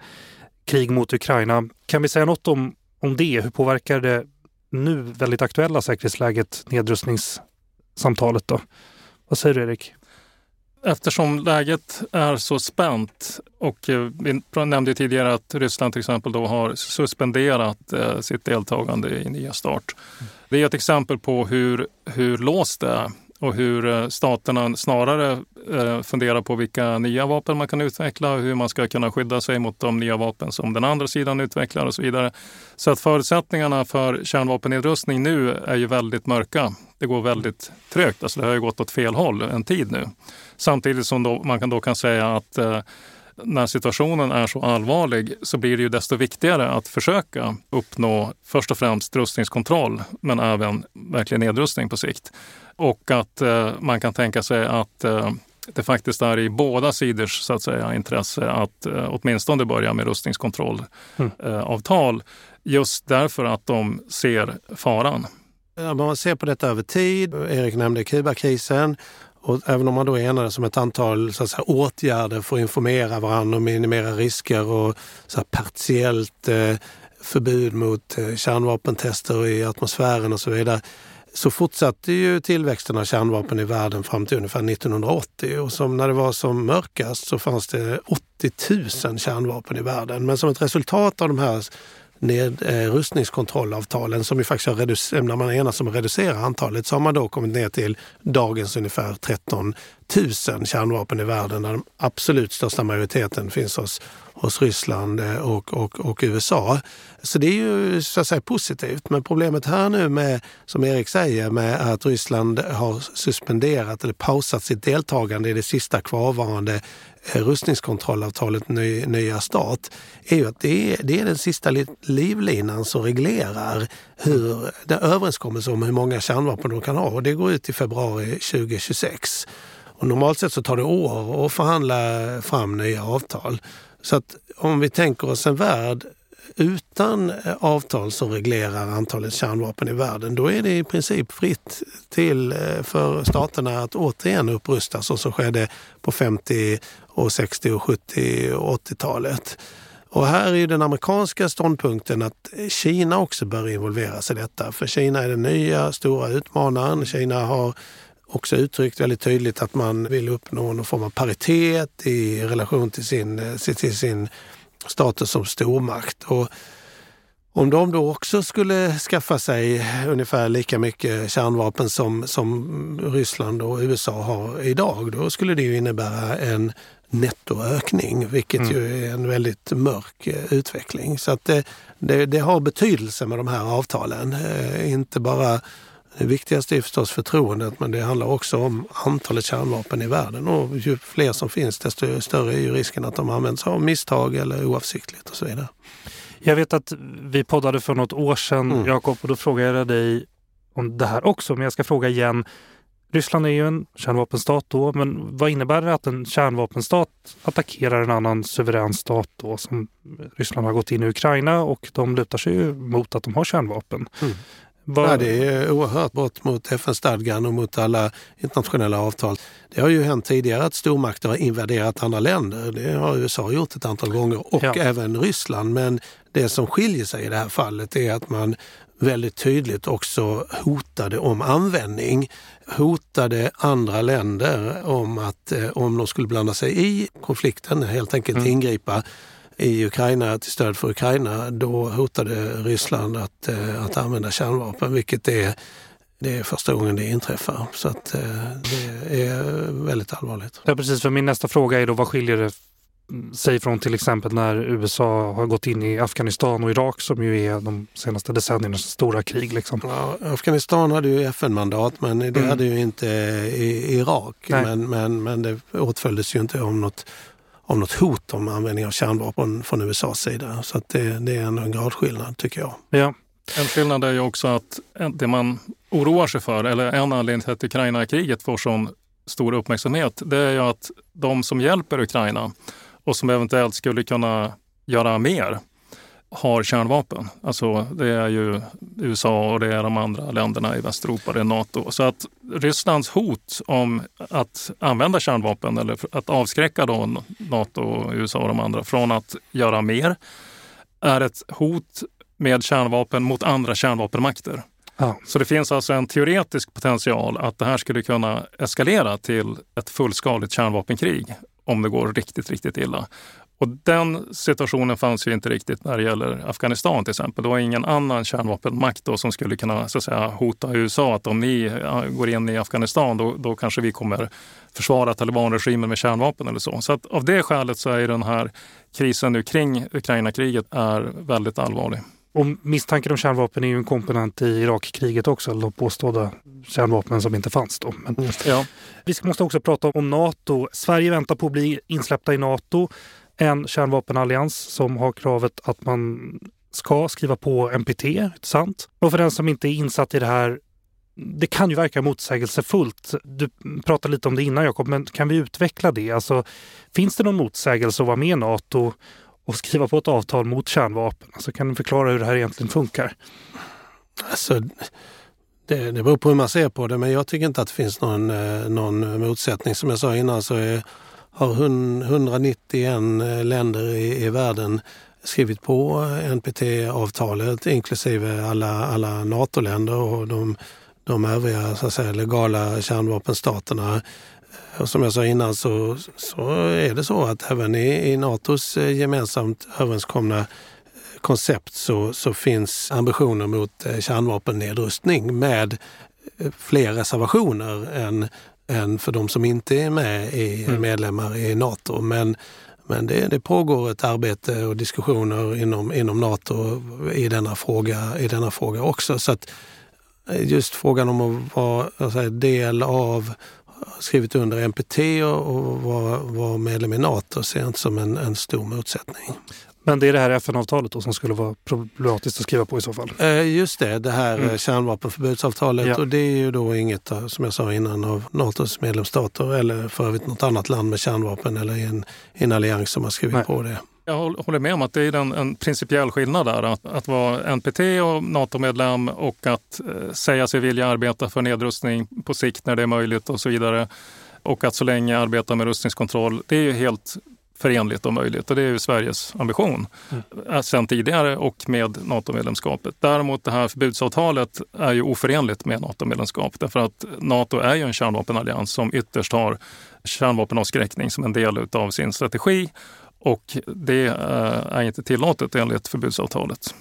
S1: krig mot Ukraina. Kan vi säga något om, om det? Hur påverkar det nu väldigt aktuella säkerhetsläget nedrustningssamtalet? Då? Vad säger du Erik?
S3: Eftersom läget är så spänt och eh, vi nämnde tidigare att Ryssland till exempel då har suspenderat eh, sitt deltagande i Nya Start. Det är ett exempel på hur, hur låst det är och hur eh, staterna snarare eh, funderar på vilka nya vapen man kan utveckla och hur man ska kunna skydda sig mot de nya vapen som den andra sidan utvecklar och så vidare. Så att förutsättningarna för kärnvapennedrustning nu är ju väldigt mörka. Det går väldigt trögt, alltså det har ju gått åt fel håll en tid nu. Samtidigt som då, man kan då kan säga att eh, när situationen är så allvarlig så blir det ju desto viktigare att försöka uppnå först och främst rustningskontroll men även verklig nedrustning på sikt. Och att eh, man kan tänka sig att eh, det faktiskt är i båda sidors så att säga, intresse att eh, åtminstone börja med rustningskontrollavtal. Mm. just därför att de ser faran.
S2: Ja, man ser på detta över tid. Erik nämnde Kubakrisen. Och även om man då enades om ett antal så att säga, åtgärder för att informera varandra och minimera risker och så här, partiellt eh, förbud mot eh, kärnvapentester i atmosfären och så vidare så fortsatte ju tillväxten av kärnvapen i världen fram till ungefär 1980 och som när det var som mörkast så fanns det 80 000 kärnvapen i världen. Men som ett resultat av de här nedrustningskontrollavtalen som ju faktiskt har reducerat, när man enats om att reducera antalet så har man då kommit ner till dagens ungefär 13 tusen kärnvapen i världen där den absolut största majoriteten finns hos, hos Ryssland eh, och, och, och USA. Så det är ju så att säga positivt. Men problemet här nu med, som Erik säger, med att Ryssland har suspenderat eller pausat sitt deltagande i det sista kvarvarande eh, rustningskontrollavtalet ny, Nya stat är ju att det är, det är den sista livlinan som reglerar hur, den överenskommelse om hur många kärnvapen de kan ha och det går ut i februari 2026. Och normalt sett så tar det år att förhandla fram nya avtal. Så att om vi tänker oss en värld utan avtal som reglerar antalet kärnvapen i världen, då är det i princip fritt till eh, för staterna att återigen upprusta så som skedde på 50, och 60, och 70 och 80-talet. Och här är den amerikanska ståndpunkten att Kina också bör involveras i detta. För Kina är den nya stora utmanaren. Kina har också uttryckt väldigt tydligt att man vill uppnå någon form av paritet i relation till sin, till sin status som stormakt. Och om de då också skulle skaffa sig ungefär lika mycket kärnvapen som, som Ryssland och USA har idag, då skulle det ju innebära en nettoökning, vilket mm. ju är en väldigt mörk eh, utveckling. Så att det, det, det, har betydelse med de här avtalen. Eh, inte bara det viktigaste är förstås förtroendet, men det handlar också om antalet kärnvapen i världen. Och ju fler som finns, desto större är ju risken att de används av misstag eller oavsiktligt och så vidare.
S1: Jag vet att vi poddade för något år sedan, mm. Jakob, och då frågade jag dig om det här också, men jag ska fråga igen. Ryssland är ju en kärnvapenstat då, men vad innebär det att en kärnvapenstat attackerar en annan suverän stat då som Ryssland har gått in i Ukraina och de lutar sig ju mot att de har kärnvapen. Mm.
S2: Var... Ja, det är oerhört brott mot FN-stadgan och mot alla internationella avtal. Det har ju hänt tidigare att stormakter har invaderat andra länder. Det har USA gjort ett antal gånger och ja. även Ryssland. Men det som skiljer sig i det här fallet är att man väldigt tydligt också hotade om användning. Hotade andra länder om att eh, om de skulle blanda sig i konflikten, helt enkelt mm. ingripa i Ukraina till stöd för Ukraina, då hotade Ryssland att, eh, att använda kärnvapen, vilket är det är första gången det inträffar. Så att, eh, det är väldigt allvarligt.
S1: Ja, precis, för min nästa fråga är då vad skiljer det sig från till exempel när USA har gått in i Afghanistan och Irak som ju är de senaste decenniernas stora krig. Liksom.
S2: Ja, Afghanistan hade ju FN-mandat men det mm. hade ju inte Irak. Men, men, men det åtföljdes ju inte av något av något hot om användning av kärnvapen från USAs sida. Så det, det, är en gradskillnad tycker jag.
S3: Ja. En skillnad är ju också att det man oroar sig för, eller en anledning till att Ukraina-kriget får sån stor uppmärksamhet, det är ju att de som hjälper Ukraina och som eventuellt skulle kunna göra mer, har kärnvapen. Alltså det är ju USA och det är de andra länderna i Västeuropa, det är Nato. Så att Rysslands hot om att använda kärnvapen eller att avskräcka då Nato, USA och de andra från att göra mer är ett hot med kärnvapen mot andra kärnvapenmakter. Ja. Så det finns alltså en teoretisk potential att det här skulle kunna eskalera till ett fullskaligt kärnvapenkrig om det går riktigt, riktigt illa. Och den situationen fanns ju inte riktigt när det gäller Afghanistan till exempel. Det var ingen annan kärnvapenmakt då som skulle kunna så att säga, hota USA att om ni går in i Afghanistan då, då kanske vi kommer försvara talibanregimen med kärnvapen eller så. Så att av det skälet så är den här krisen nu kring Ukraina-kriget är väldigt allvarlig.
S1: Och misstanken om kärnvapen är ju en komponent i Irakkriget också, de påstådda kärnvapnen som inte fanns då. Men, ja. Vi måste också prata om Nato. Sverige väntar på att bli insläppta i Nato en kärnvapenallians som har kravet att man ska skriva på NPT, sant? Och för den som inte är insatt i det här, det kan ju verka motsägelsefullt. Du pratade lite om det innan Jakob, men kan vi utveckla det? Alltså, finns det någon motsägelse att vara med i Nato och skriva på ett avtal mot kärnvapen? Alltså, kan du förklara hur det här egentligen funkar?
S2: Alltså, det, det beror på hur man ser på det, men jag tycker inte att det finns någon, eh, någon motsättning. Som jag sa innan så är har 191 eh, länder i, i världen skrivit på NPT-avtalet inklusive alla, alla NATO-länder och de, de övriga så att säga, legala kärnvapenstaterna. Och som jag sa innan så, så är det så att även i, i Natos eh, gemensamt överenskomna eh, koncept så, så finns ambitioner mot kärnvapennedrustning med fler reservationer än än för de som inte är med i mm. medlemmar i Nato. Men, men det, det, pågår ett arbete och diskussioner inom, inom Nato i denna, fråga, i denna fråga också. Så att eh, just frågan om att vara säga, del av, skrivit under NPT och, och vara, vara medlem i Nato ser jag inte som en, en stor motsättning.
S1: Men det är det här FN-avtalet som skulle vara problematiskt att skriva på i så fall?
S2: Eh, just det, det här mm. kärnvapenförbudsavtalet. Ja. Och det är ju då inget, som jag sa innan, av Natos medlemsstater eller för övrigt något annat land med kärnvapen eller en, en allians som har skrivit Nej. på det.
S3: Jag håller med om att det är en, en principiell skillnad där. Att, att vara NPT och NATO-medlem och att eh, säga sig vilja arbeta för nedrustning på sikt när det är möjligt och så vidare. Och att så länge arbeta med rustningskontroll, det är ju helt förenligt och möjligt och det är ju Sveriges ambition mm. sen tidigare och med NATO-medlemskapet. Däremot det här förbudsavtalet är ju oförenligt med NATO-medlemskap därför att NATO är ju en kärnvapenallians som ytterst har kärnvapenavskräckning som en del av sin strategi och det eh, är inte tillåtet enligt förbudsavtalet.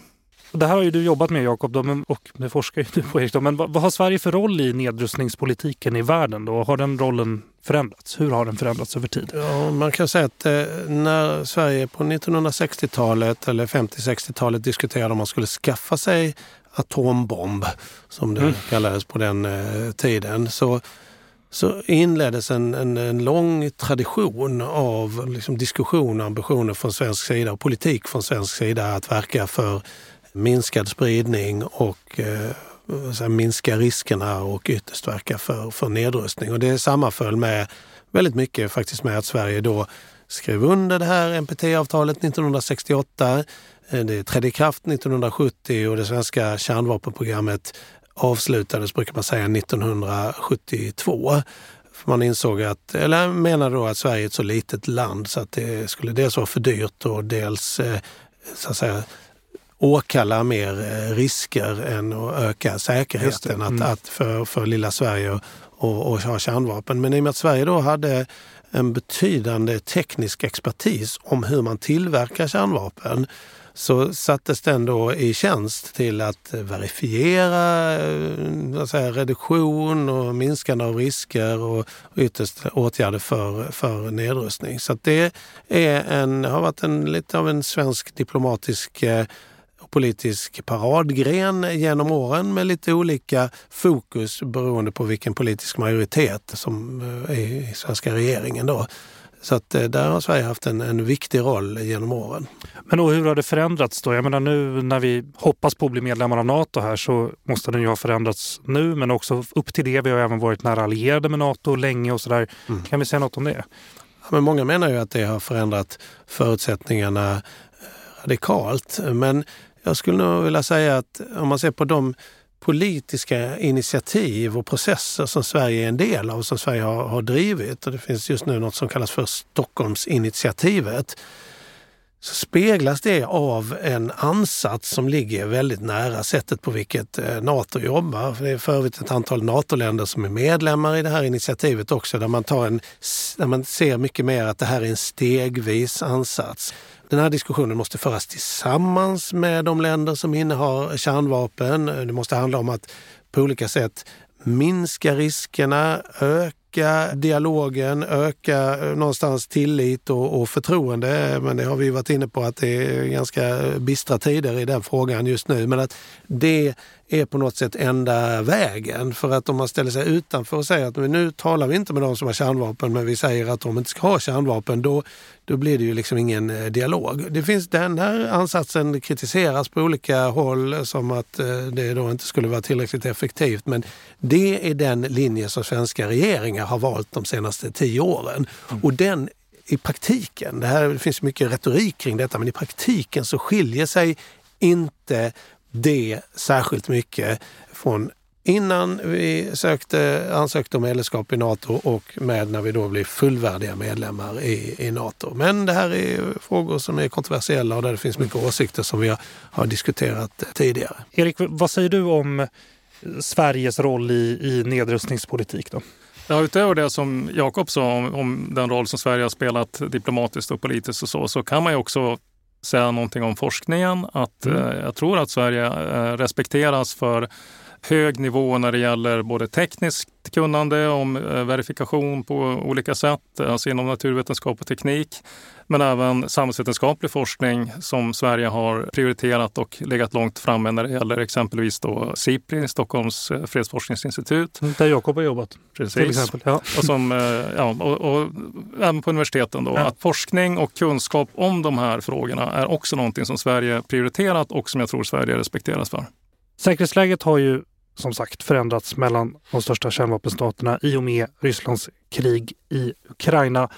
S1: Det här har ju du jobbat med Jakob och det forskar ju du på Erik. Men vad, vad har Sverige för roll i nedrustningspolitiken i världen? Då? Har den rollen förändrats? Hur har den förändrats över tid?
S2: Ja, man kan säga att eh, när Sverige på 1960-talet eller 50-60-talet diskuterade om man skulle skaffa sig atombomb, som det mm. kallades på den eh, tiden, så så inleddes en, en, en lång tradition av liksom diskussion och ambitioner från svensk sida och politik från svensk sida att verka för minskad spridning och eh, minska riskerna och ytterst verka för, för nedrustning. Och det sammanföll med väldigt mycket faktiskt med att Sverige då skrev under det här NPT-avtalet 1968. Eh, det trädde i kraft 1970 och det svenska kärnvapenprogrammet avslutades, brukar man säga, 1972. För man insåg att, eller menade då att Sverige är ett så litet land så att det skulle dels vara för dyrt och dels eh, så att säga åkalla mer eh, risker än att öka säkerheten mm. att, att för, för lilla Sverige och, och, ha kärnvapen. Men i och med att Sverige då hade en betydande teknisk expertis om hur man tillverkar kärnvapen så sattes den då i tjänst till att verifiera eh, säga, reduktion och minskande av risker och ytterst åtgärder för, för nedrustning. Så det är en, har varit en, lite av en svensk diplomatisk eh, politisk paradgren genom åren med lite olika fokus beroende på vilken politisk majoritet som eh, är i svenska regeringen. Då. Så att eh, där har Sverige haft en, en viktig roll genom åren.
S1: Men då, hur har det förändrats då? Jag menar nu när vi hoppas på att bli medlemmar av Nato här så måste den ju ha förändrats nu men också upp till det. Vi har även varit nära allierade med Nato länge och sådär. Mm. Kan vi säga något om det?
S2: Ja, men många menar ju att det har förändrat förutsättningarna eh, radikalt. Men jag skulle nog vilja säga att om man ser på de politiska initiativ och processer som Sverige är en del av, som Sverige har, har drivit. Och det finns just nu något som kallas för Stockholmsinitiativet. Så speglas det av en ansats som ligger väldigt nära sättet på vilket eh, Nato jobbar. Det är för övrigt ett antal NATO-länder som är medlemmar i det här initiativet också, där man, tar en, där man ser mycket mer att det här är en stegvis ansats. Den här diskussionen måste föras tillsammans med de länder som innehar kärnvapen. Det måste handla om att på olika sätt minska riskerna, öka dialogen, öka eh, någonstans tillit och, och förtroende. Men det har vi varit inne på att det är ganska bistra tider i den frågan just nu. Men att det är på något sätt enda vägen. För att om man ställer sig utanför och säger att nu talar vi inte med de som har kärnvapen men vi säger att de inte ska ha kärnvapen, då, då blir det ju liksom ingen eh, dialog. Det finns, den här ansatsen kritiseras på olika håll som att eh, det då inte skulle vara tillräckligt effektivt. Men det är den linje som svenska regeringar har valt de senaste tio åren. Mm. Och den i praktiken, det, här, det finns mycket retorik kring detta, men i praktiken så skiljer sig inte det särskilt mycket från innan vi sökte, ansökte om medlemskap i Nato och med när vi då blir fullvärdiga medlemmar i, i Nato. Men det här är frågor som är kontroversiella och där det finns mycket åsikter som vi har, har diskuterat tidigare.
S1: Erik, vad säger du om Sveriges roll i, i nedrustningspolitik? Då?
S3: Ja, utöver det som Jakob sa om, om, den roll som Sverige har spelat diplomatiskt och politiskt och så, så kan man ju också säga någonting om forskningen. Att, mm. eh, jag tror att Sverige eh, respekteras för hög nivå när det gäller både tekniskt kunnande om eh, verifikation på olika sätt, alltså inom naturvetenskap och teknik, men även samhällsvetenskaplig forskning som Sverige har prioriterat och legat långt framme när det gäller exempelvis då SIPRI, Stockholms eh, fredsforskningsinstitut.
S1: Mm, där Jakob har jobbat.
S3: Precis.
S1: Till exempel. Ja.
S3: Och, som, eh, ja, och, och även på universiteten. Då, ja. Att forskning och kunskap om de här frågorna är också någonting som Sverige prioriterat och som jag tror Sverige respekteras för.
S1: Säkerhetsläget har ju som sagt förändrats mellan de största kärnvapenstaterna i och med Rysslands krig i Ukraina.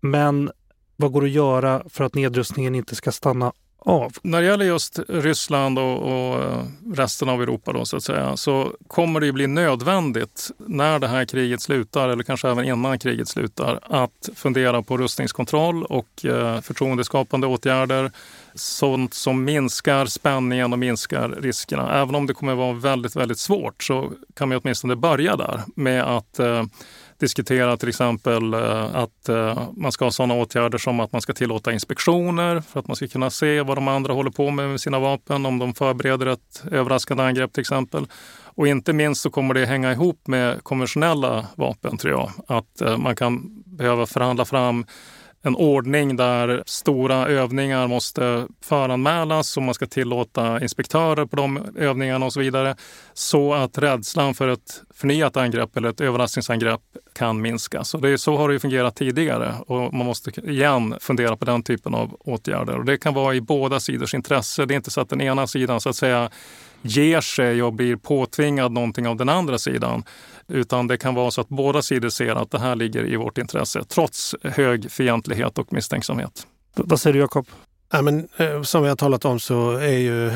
S1: Men vad går att göra för att nedrustningen inte ska stanna av?
S3: När det gäller just Ryssland och, och, eh, resten av Europa då, så att säga, så kommer det bli nödvändigt när det här kriget slutar, eller kanske även innan kriget slutar, att fundera på rustningskontroll och eh, förtroendeskapande åtgärder. Sånt som minskar spänningen och minskar riskerna. Även om det kommer vara väldigt, väldigt svårt så kan vi åtminstone börja där med att eh, diskutera till exempel eh, att eh, man ska ha sådana åtgärder som att man ska tillåta inspektioner för att man ska kunna se vad de andra håller på med med sina vapen, om de förbereder ett överraskande angrepp till exempel. Och inte minst så kommer det hänga ihop med konventionella vapen tror jag. Att eh, man kan behöva förhandla fram en ordning där stora övningar måste föranmälas och man ska tillåta inspektörer på de övningarna och så vidare. Så att rädslan för ett förnyat angrepp eller ett överraskningsangrepp kan minska. Så, det är, så har det fungerat tidigare och man måste igen fundera på den typen av åtgärder. Och det kan vara i båda sidors intresse. Det är inte så att den ena sidan så att säga ger sig och blir påtvingad någonting av den andra sidan. Utan det kan vara så att båda sidor ser att det här ligger i vårt intresse trots hög fientlighet och misstänksamhet.
S1: Vad säger du Jakob?
S2: Ja, men, eh, som vi har talat om så är ju eh,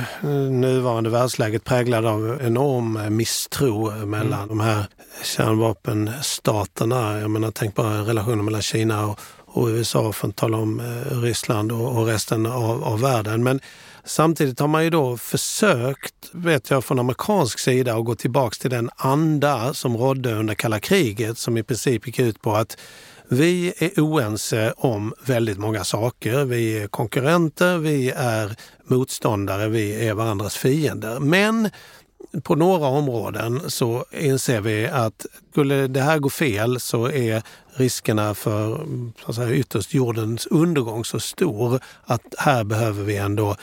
S2: nuvarande världsläget präglad av enorm eh, misstro mellan mm. de här kärnvapenstaterna. Jag menar, tänk bara relationen mellan Kina och, och USA, för att tala om Ryssland och, och resten av, av världen. Men Samtidigt har man ju då försökt, vet jag från amerikansk sida, att gå tillbaks till den anda som rådde under kalla kriget som i princip gick ut på att vi är oense om väldigt många saker. Vi är konkurrenter, vi är motståndare, vi är varandras fiender. Men på några områden så inser vi att skulle det här gå fel så är riskerna för så att säga, ytterst jordens undergång så stor att här behöver vi ändå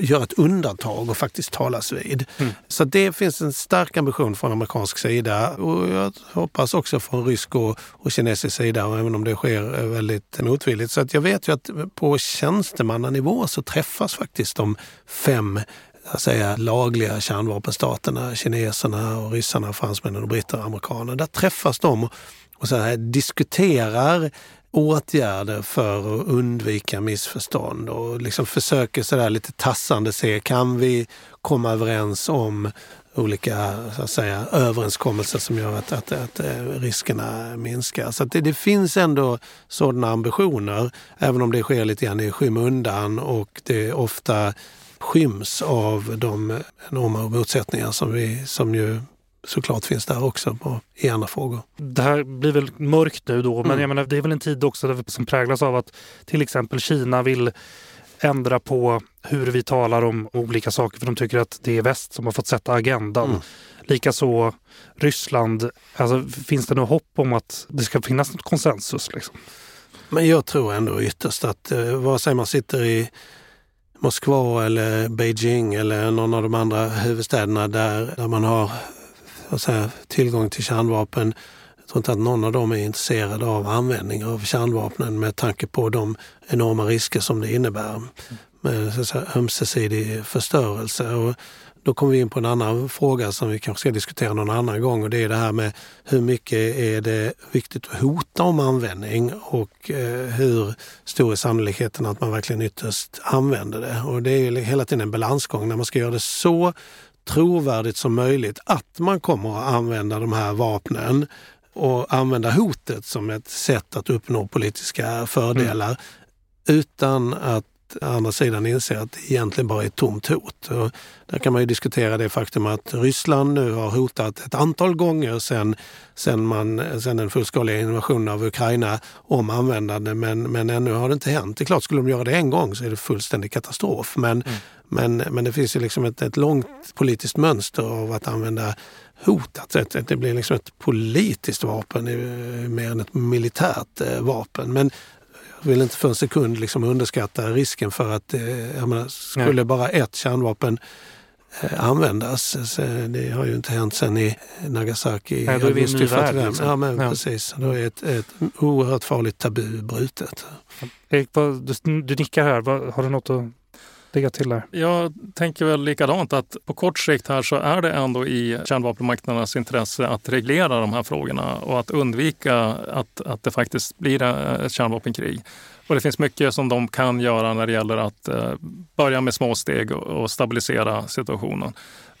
S2: göra ett undantag och faktiskt talas vid. Mm. Så det finns en stark ambition från amerikansk sida och jag hoppas också från rysk och, och kinesisk sida, även om det sker väldigt motvilligt. Så att jag vet ju att på tjänstemannanivå så träffas faktiskt de fem att säga, lagliga kärnvapenstaterna, kineserna, och ryssarna, fransmännen, och britter och amerikaner. Där träffas de och så här, diskuterar åtgärder för att undvika missförstånd och liksom försöker sådär lite tassande se, kan vi komma överens om olika så att säga, överenskommelser som gör att, att, att eh, riskerna minskar. Så det, det, finns ändå sådana ambitioner, även om det sker lite grann i skymundan och det ofta skyms av de enorma motsättningar som, vi, som ju såklart finns där också på, i andra frågor.
S1: Det här blir väl mörkt nu då, men mm. jag menar, det är väl en tid också som präglas av att till exempel Kina vill ändra på hur vi talar om olika saker för de tycker att det är väst som har fått sätta agendan. Mm. Likaså Ryssland. Alltså, finns det något hopp om att det ska finnas något konsensus? Liksom?
S2: Men jag tror ändå ytterst att eh, vare sig man sitter i Moskva eller Beijing eller någon av de andra huvudstäderna där, där man har säga, tillgång till kärnvapen. Jag tror inte att någon av dem är intresserad av användning av kärnvapnen med tanke på de enorma risker som det innebär med så att säga, ömsesidig förstörelse. Och då kommer vi in på en annan fråga som vi kanske ska diskutera någon annan gång och det är det här med hur mycket är det viktigt att hota om användning och eh, hur stor är sannolikheten att man verkligen ytterst använder det. Och det är hela tiden en balansgång när man ska göra det så trovärdigt som möjligt att man kommer att använda de här vapnen och använda hotet som ett sätt att uppnå politiska fördelar mm. utan att att andra sidan inser att det egentligen bara är ett tomt hot. Och där kan man ju diskutera det faktum att Ryssland nu har hotat ett antal gånger sen, sen, man, sen den fullskaliga invasionen av Ukraina om användande men, men ännu har det inte hänt. Det är klart, skulle de göra det en gång så är det fullständig katastrof. Men, mm. men, men det finns ju liksom ett, ett långt politiskt mönster av att använda hotat. Det blir liksom ett politiskt vapen mer än ett militärt eh, vapen. Men vill inte för en sekund liksom underskatta risken för att eh, jag menar, skulle Nej. bara ett kärnvapen eh, användas. Det har ju inte hänt sen i Nagasaki i
S1: augusti 45. Liksom.
S2: Ja, men ja. precis. Då är ett, ett oerhört farligt tabu brutet.
S1: Erik, du, du nickar här. Har du något att lägga till där?
S3: Jag tänker väl likadant att på kort sikt här så är det ändå i kärnvapenmakternas intresse att reglera de här frågorna och att undvika att, att det faktiskt blir ett kärnvapenkrig. Och det finns mycket som de kan göra när det gäller att eh, börja med små steg och, stabilisera situationen.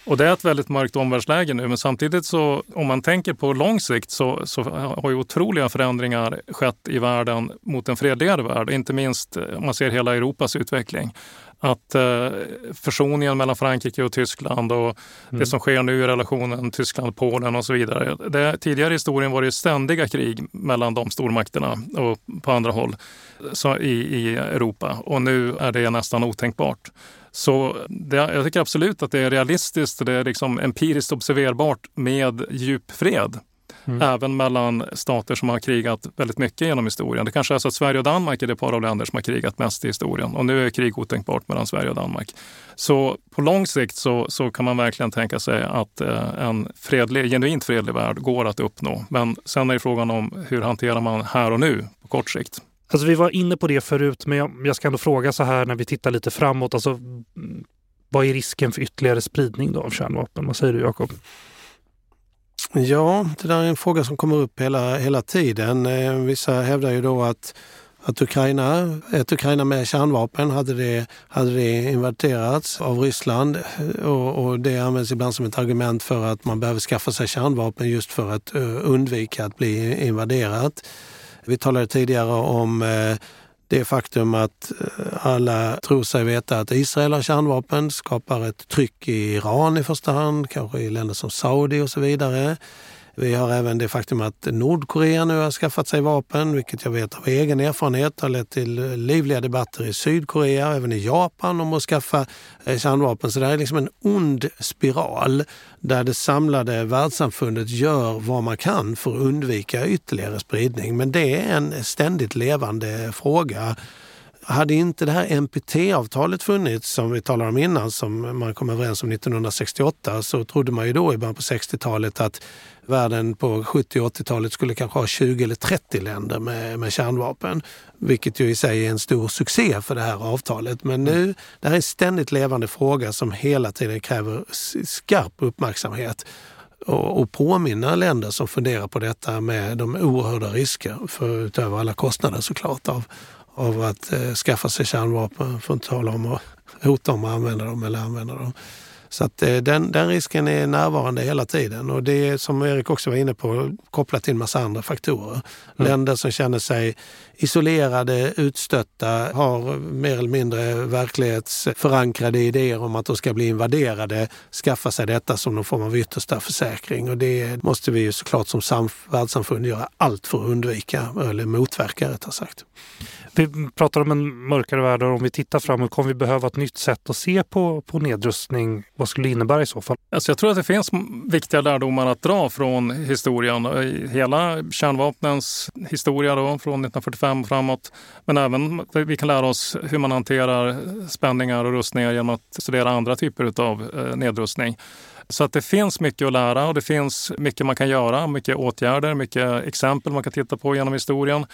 S3: Och det är ett väldigt mörkt omvärldsläge nu, men samtidigt så om man tänker på lång sikt så, så har ju otroliga förändringar skett i världen mot en fredligare värld. Inte minst eh, om man ser hela Europas utveckling att eh, försoningen mellan Frankrike och Tyskland och mm. det som sker nu i relationen Tyskland-Polen och så vidare. Det, tidigare i historien var det ständiga krig mellan de stormakterna och på andra håll så, i, i Europa och nu är det nästan otänkbart. Så det, jag tycker absolut att det är realistiskt det är liksom empiriskt observerbart med djup fred. Mm. Även mellan stater som har krigat väldigt mycket genom historien. Det kanske är så att Sverige och Danmark är det par av länder som har krigat mest i historien. Och nu är krig otänkbart mellan Sverige och Danmark. Så på lång sikt så, så kan man verkligen tänka sig att eh, en fredlig, genuint fredlig värld går att uppnå. Men sen är frågan om hur hanterar man här och nu på kort sikt.
S1: Alltså vi var inne på det förut, men jag, jag ska ändå fråga så här när vi tittar lite framåt. Alltså, vad är risken för ytterligare spridning då av kärnvapen? Vad säger du Jakob?
S2: Ja, det där är en fråga som kommer upp hela, hela tiden. Eh, vissa hävdar ju då att, att Ukraina, ett Ukraina med kärnvapen, hade det, hade det invaderats av Ryssland och, och, det används ibland som ett argument för att man behöver skaffa sig kärnvapen just för att eh, undvika att bli invaderat. Vi talade tidigare om eh, det faktum att eh, alla tror sig veta att Israel har kärnvapen skapar ett tryck i Iran i första hand, kanske i länder som Saudi och så vidare. Vi har även det faktum att Nordkorea nu har skaffat sig vapen, vilket jag vet av egen erfarenhet har lett till eh, livliga debatter i Sydkorea och även i Japan om att skaffa eh, kärnvapen. Så det här är liksom en ond spiral där det samlade världssamfundet gör vad man kan för att undvika ytterligare spridning. Men det är en ständigt levande fråga hade inte det här NPT-avtalet funnits, som vi talade om innan, som man kom överens om 1968, så trodde man ju då i början på 60-talet att världen på 70 och 80-talet skulle kanske ha 20 eller 30 länder med, med kärnvapen. Vilket ju i sig är en stor succé för det här avtalet. Men nu, det här är en ständigt levande fråga som hela tiden kräver skarp uppmärksamhet och, och påminna länder som funderar på detta med de oerhörda risker, för, utöver alla kostnader såklart, av, av att eh, skaffa sig kärnvapen, för att tala om att hota om att använda dem eller använda dem. Så att eh, den, den, risken är närvarande hela tiden och det är som Erik också var inne på kopplat till en massa andra faktorer. Mm. Länder som känner sig isolerade, utstötta, har mer eller mindre verklighetsförankrade idéer om att de ska bli invaderade, skaffa sig detta som någon form av yttersta försäkring. Och det måste vi ju såklart som världssamfund göra allt för att undvika, eller motverka rättare sagt.
S1: Vi pratar om en mörkare värld och om vi tittar framåt kommer vi behöva ett nytt sätt att se på, på nedrustning. Vad skulle det innebära i så fall?
S3: Alltså jag tror att det finns viktiga lärdomar att dra från historien. Eh, hela kärnvapnens historia då, från 1945 och framåt. Men även vi kan lära oss hur man hanterar spänningar och rustningar genom att studera andra typer av eh, nedrustning. Så att det finns mycket att lära och det finns mycket man kan göra, mycket åtgärder, mycket exempel man kan titta på genom historien.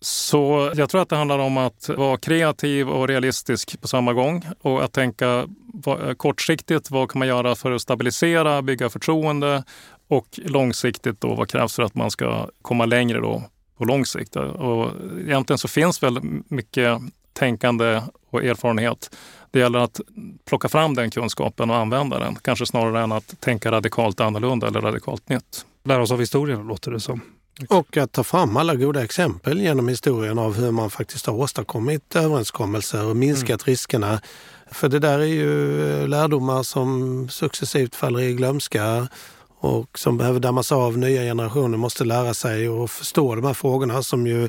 S3: Så jag tror att det handlar om att vara kreativ och realistisk på samma gång och att tänka eh, kortsiktigt, vad kan man göra för att stabilisera, bygga förtroende och långsiktigt då, vad krävs för att man ska komma längre då på lång sikt. Och egentligen så finns väl mycket tänkande och erfarenhet. Det gäller att plocka fram den kunskapen och använda den, kanske snarare än att tänka radikalt annorlunda eller radikalt nytt.
S1: Lära oss av historien låter det som.
S2: Och att ta fram alla goda exempel genom historien av hur man faktiskt har åstadkommit överenskommelser och minskat mm. riskerna. För det där är ju lärdomar som successivt faller i glömska och som behöver dammas av. Nya generationer måste lära sig och förstå de här frågorna som ju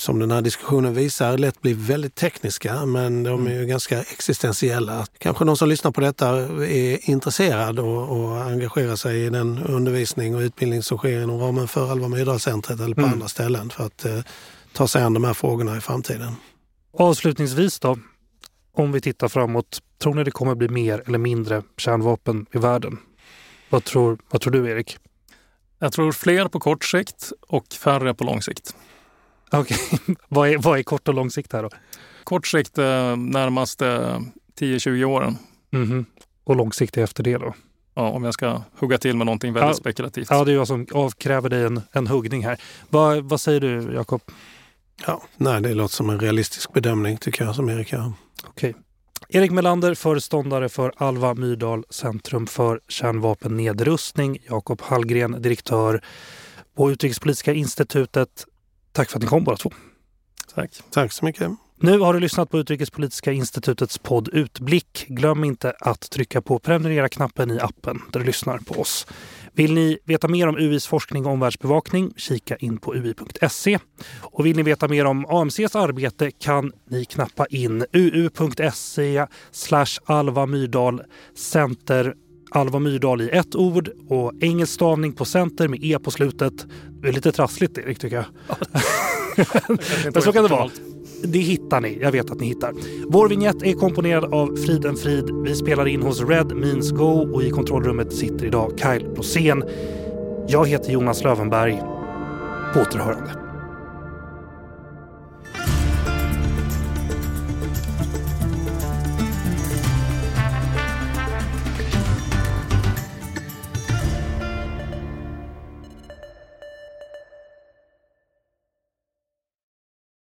S2: som den här diskussionen visar, lätt blir väldigt tekniska men de är ju mm. ganska existentiella. Kanske någon som lyssnar på detta är intresserad och, och engagerar sig i den undervisning och utbildning som sker inom ramen för Alva Myrdalcentret eller på mm. andra ställen för att eh, ta sig an de här frågorna i framtiden.
S1: Avslutningsvis då, om vi tittar framåt, tror ni det kommer bli mer eller mindre kärnvapen i världen? Vad tror, vad tror du Erik?
S3: Jag tror fler på kort sikt och färre på lång sikt.
S1: Okej, okay. vad, är, vad är kort och lång sikt här då?
S3: Kort sikt eh, närmaste 10-20 åren.
S1: Mm -hmm. Och lång sikt efter det då?
S3: Ja, om jag ska hugga till med någonting väldigt ja, spekulativt.
S1: Ja, det är jag som avkräver dig en, en huggning här. Vad, vad säger du Jakob?
S2: Ja, nej, det låter som en realistisk bedömning tycker jag som Erik gör.
S1: Okej. Erik Melander, föreståndare för Alva Myrdal Centrum för kärnvapennedrustning. Jakob Hallgren, direktör på Utrikespolitiska institutet. Tack för att ni kom båda två.
S3: Tack.
S2: Tack så mycket.
S1: Nu har du lyssnat på Utrikespolitiska institutets podd Utblick. Glöm inte att trycka på prenumerera-knappen i appen där du lyssnar på oss. Vill ni veta mer om UIs forskning och omvärldsbevakning, kika in på ui.se. Och vill ni veta mer om AMCs arbete kan ni knappa in uu.se Alva Myrdal Center Alva Myrdal i ett ord och engelsk stavning på center med e på slutet. Det är lite trassligt Erik tycker jag. Men så kan det vara. Det hittar ni. Jag vet att ni hittar. Vår vignett är komponerad av Friden Frid. Vi spelar in hos Red Means Go och i kontrollrummet sitter idag Kyle Rosén. Jag heter Jonas Lövenberg. På återhörande.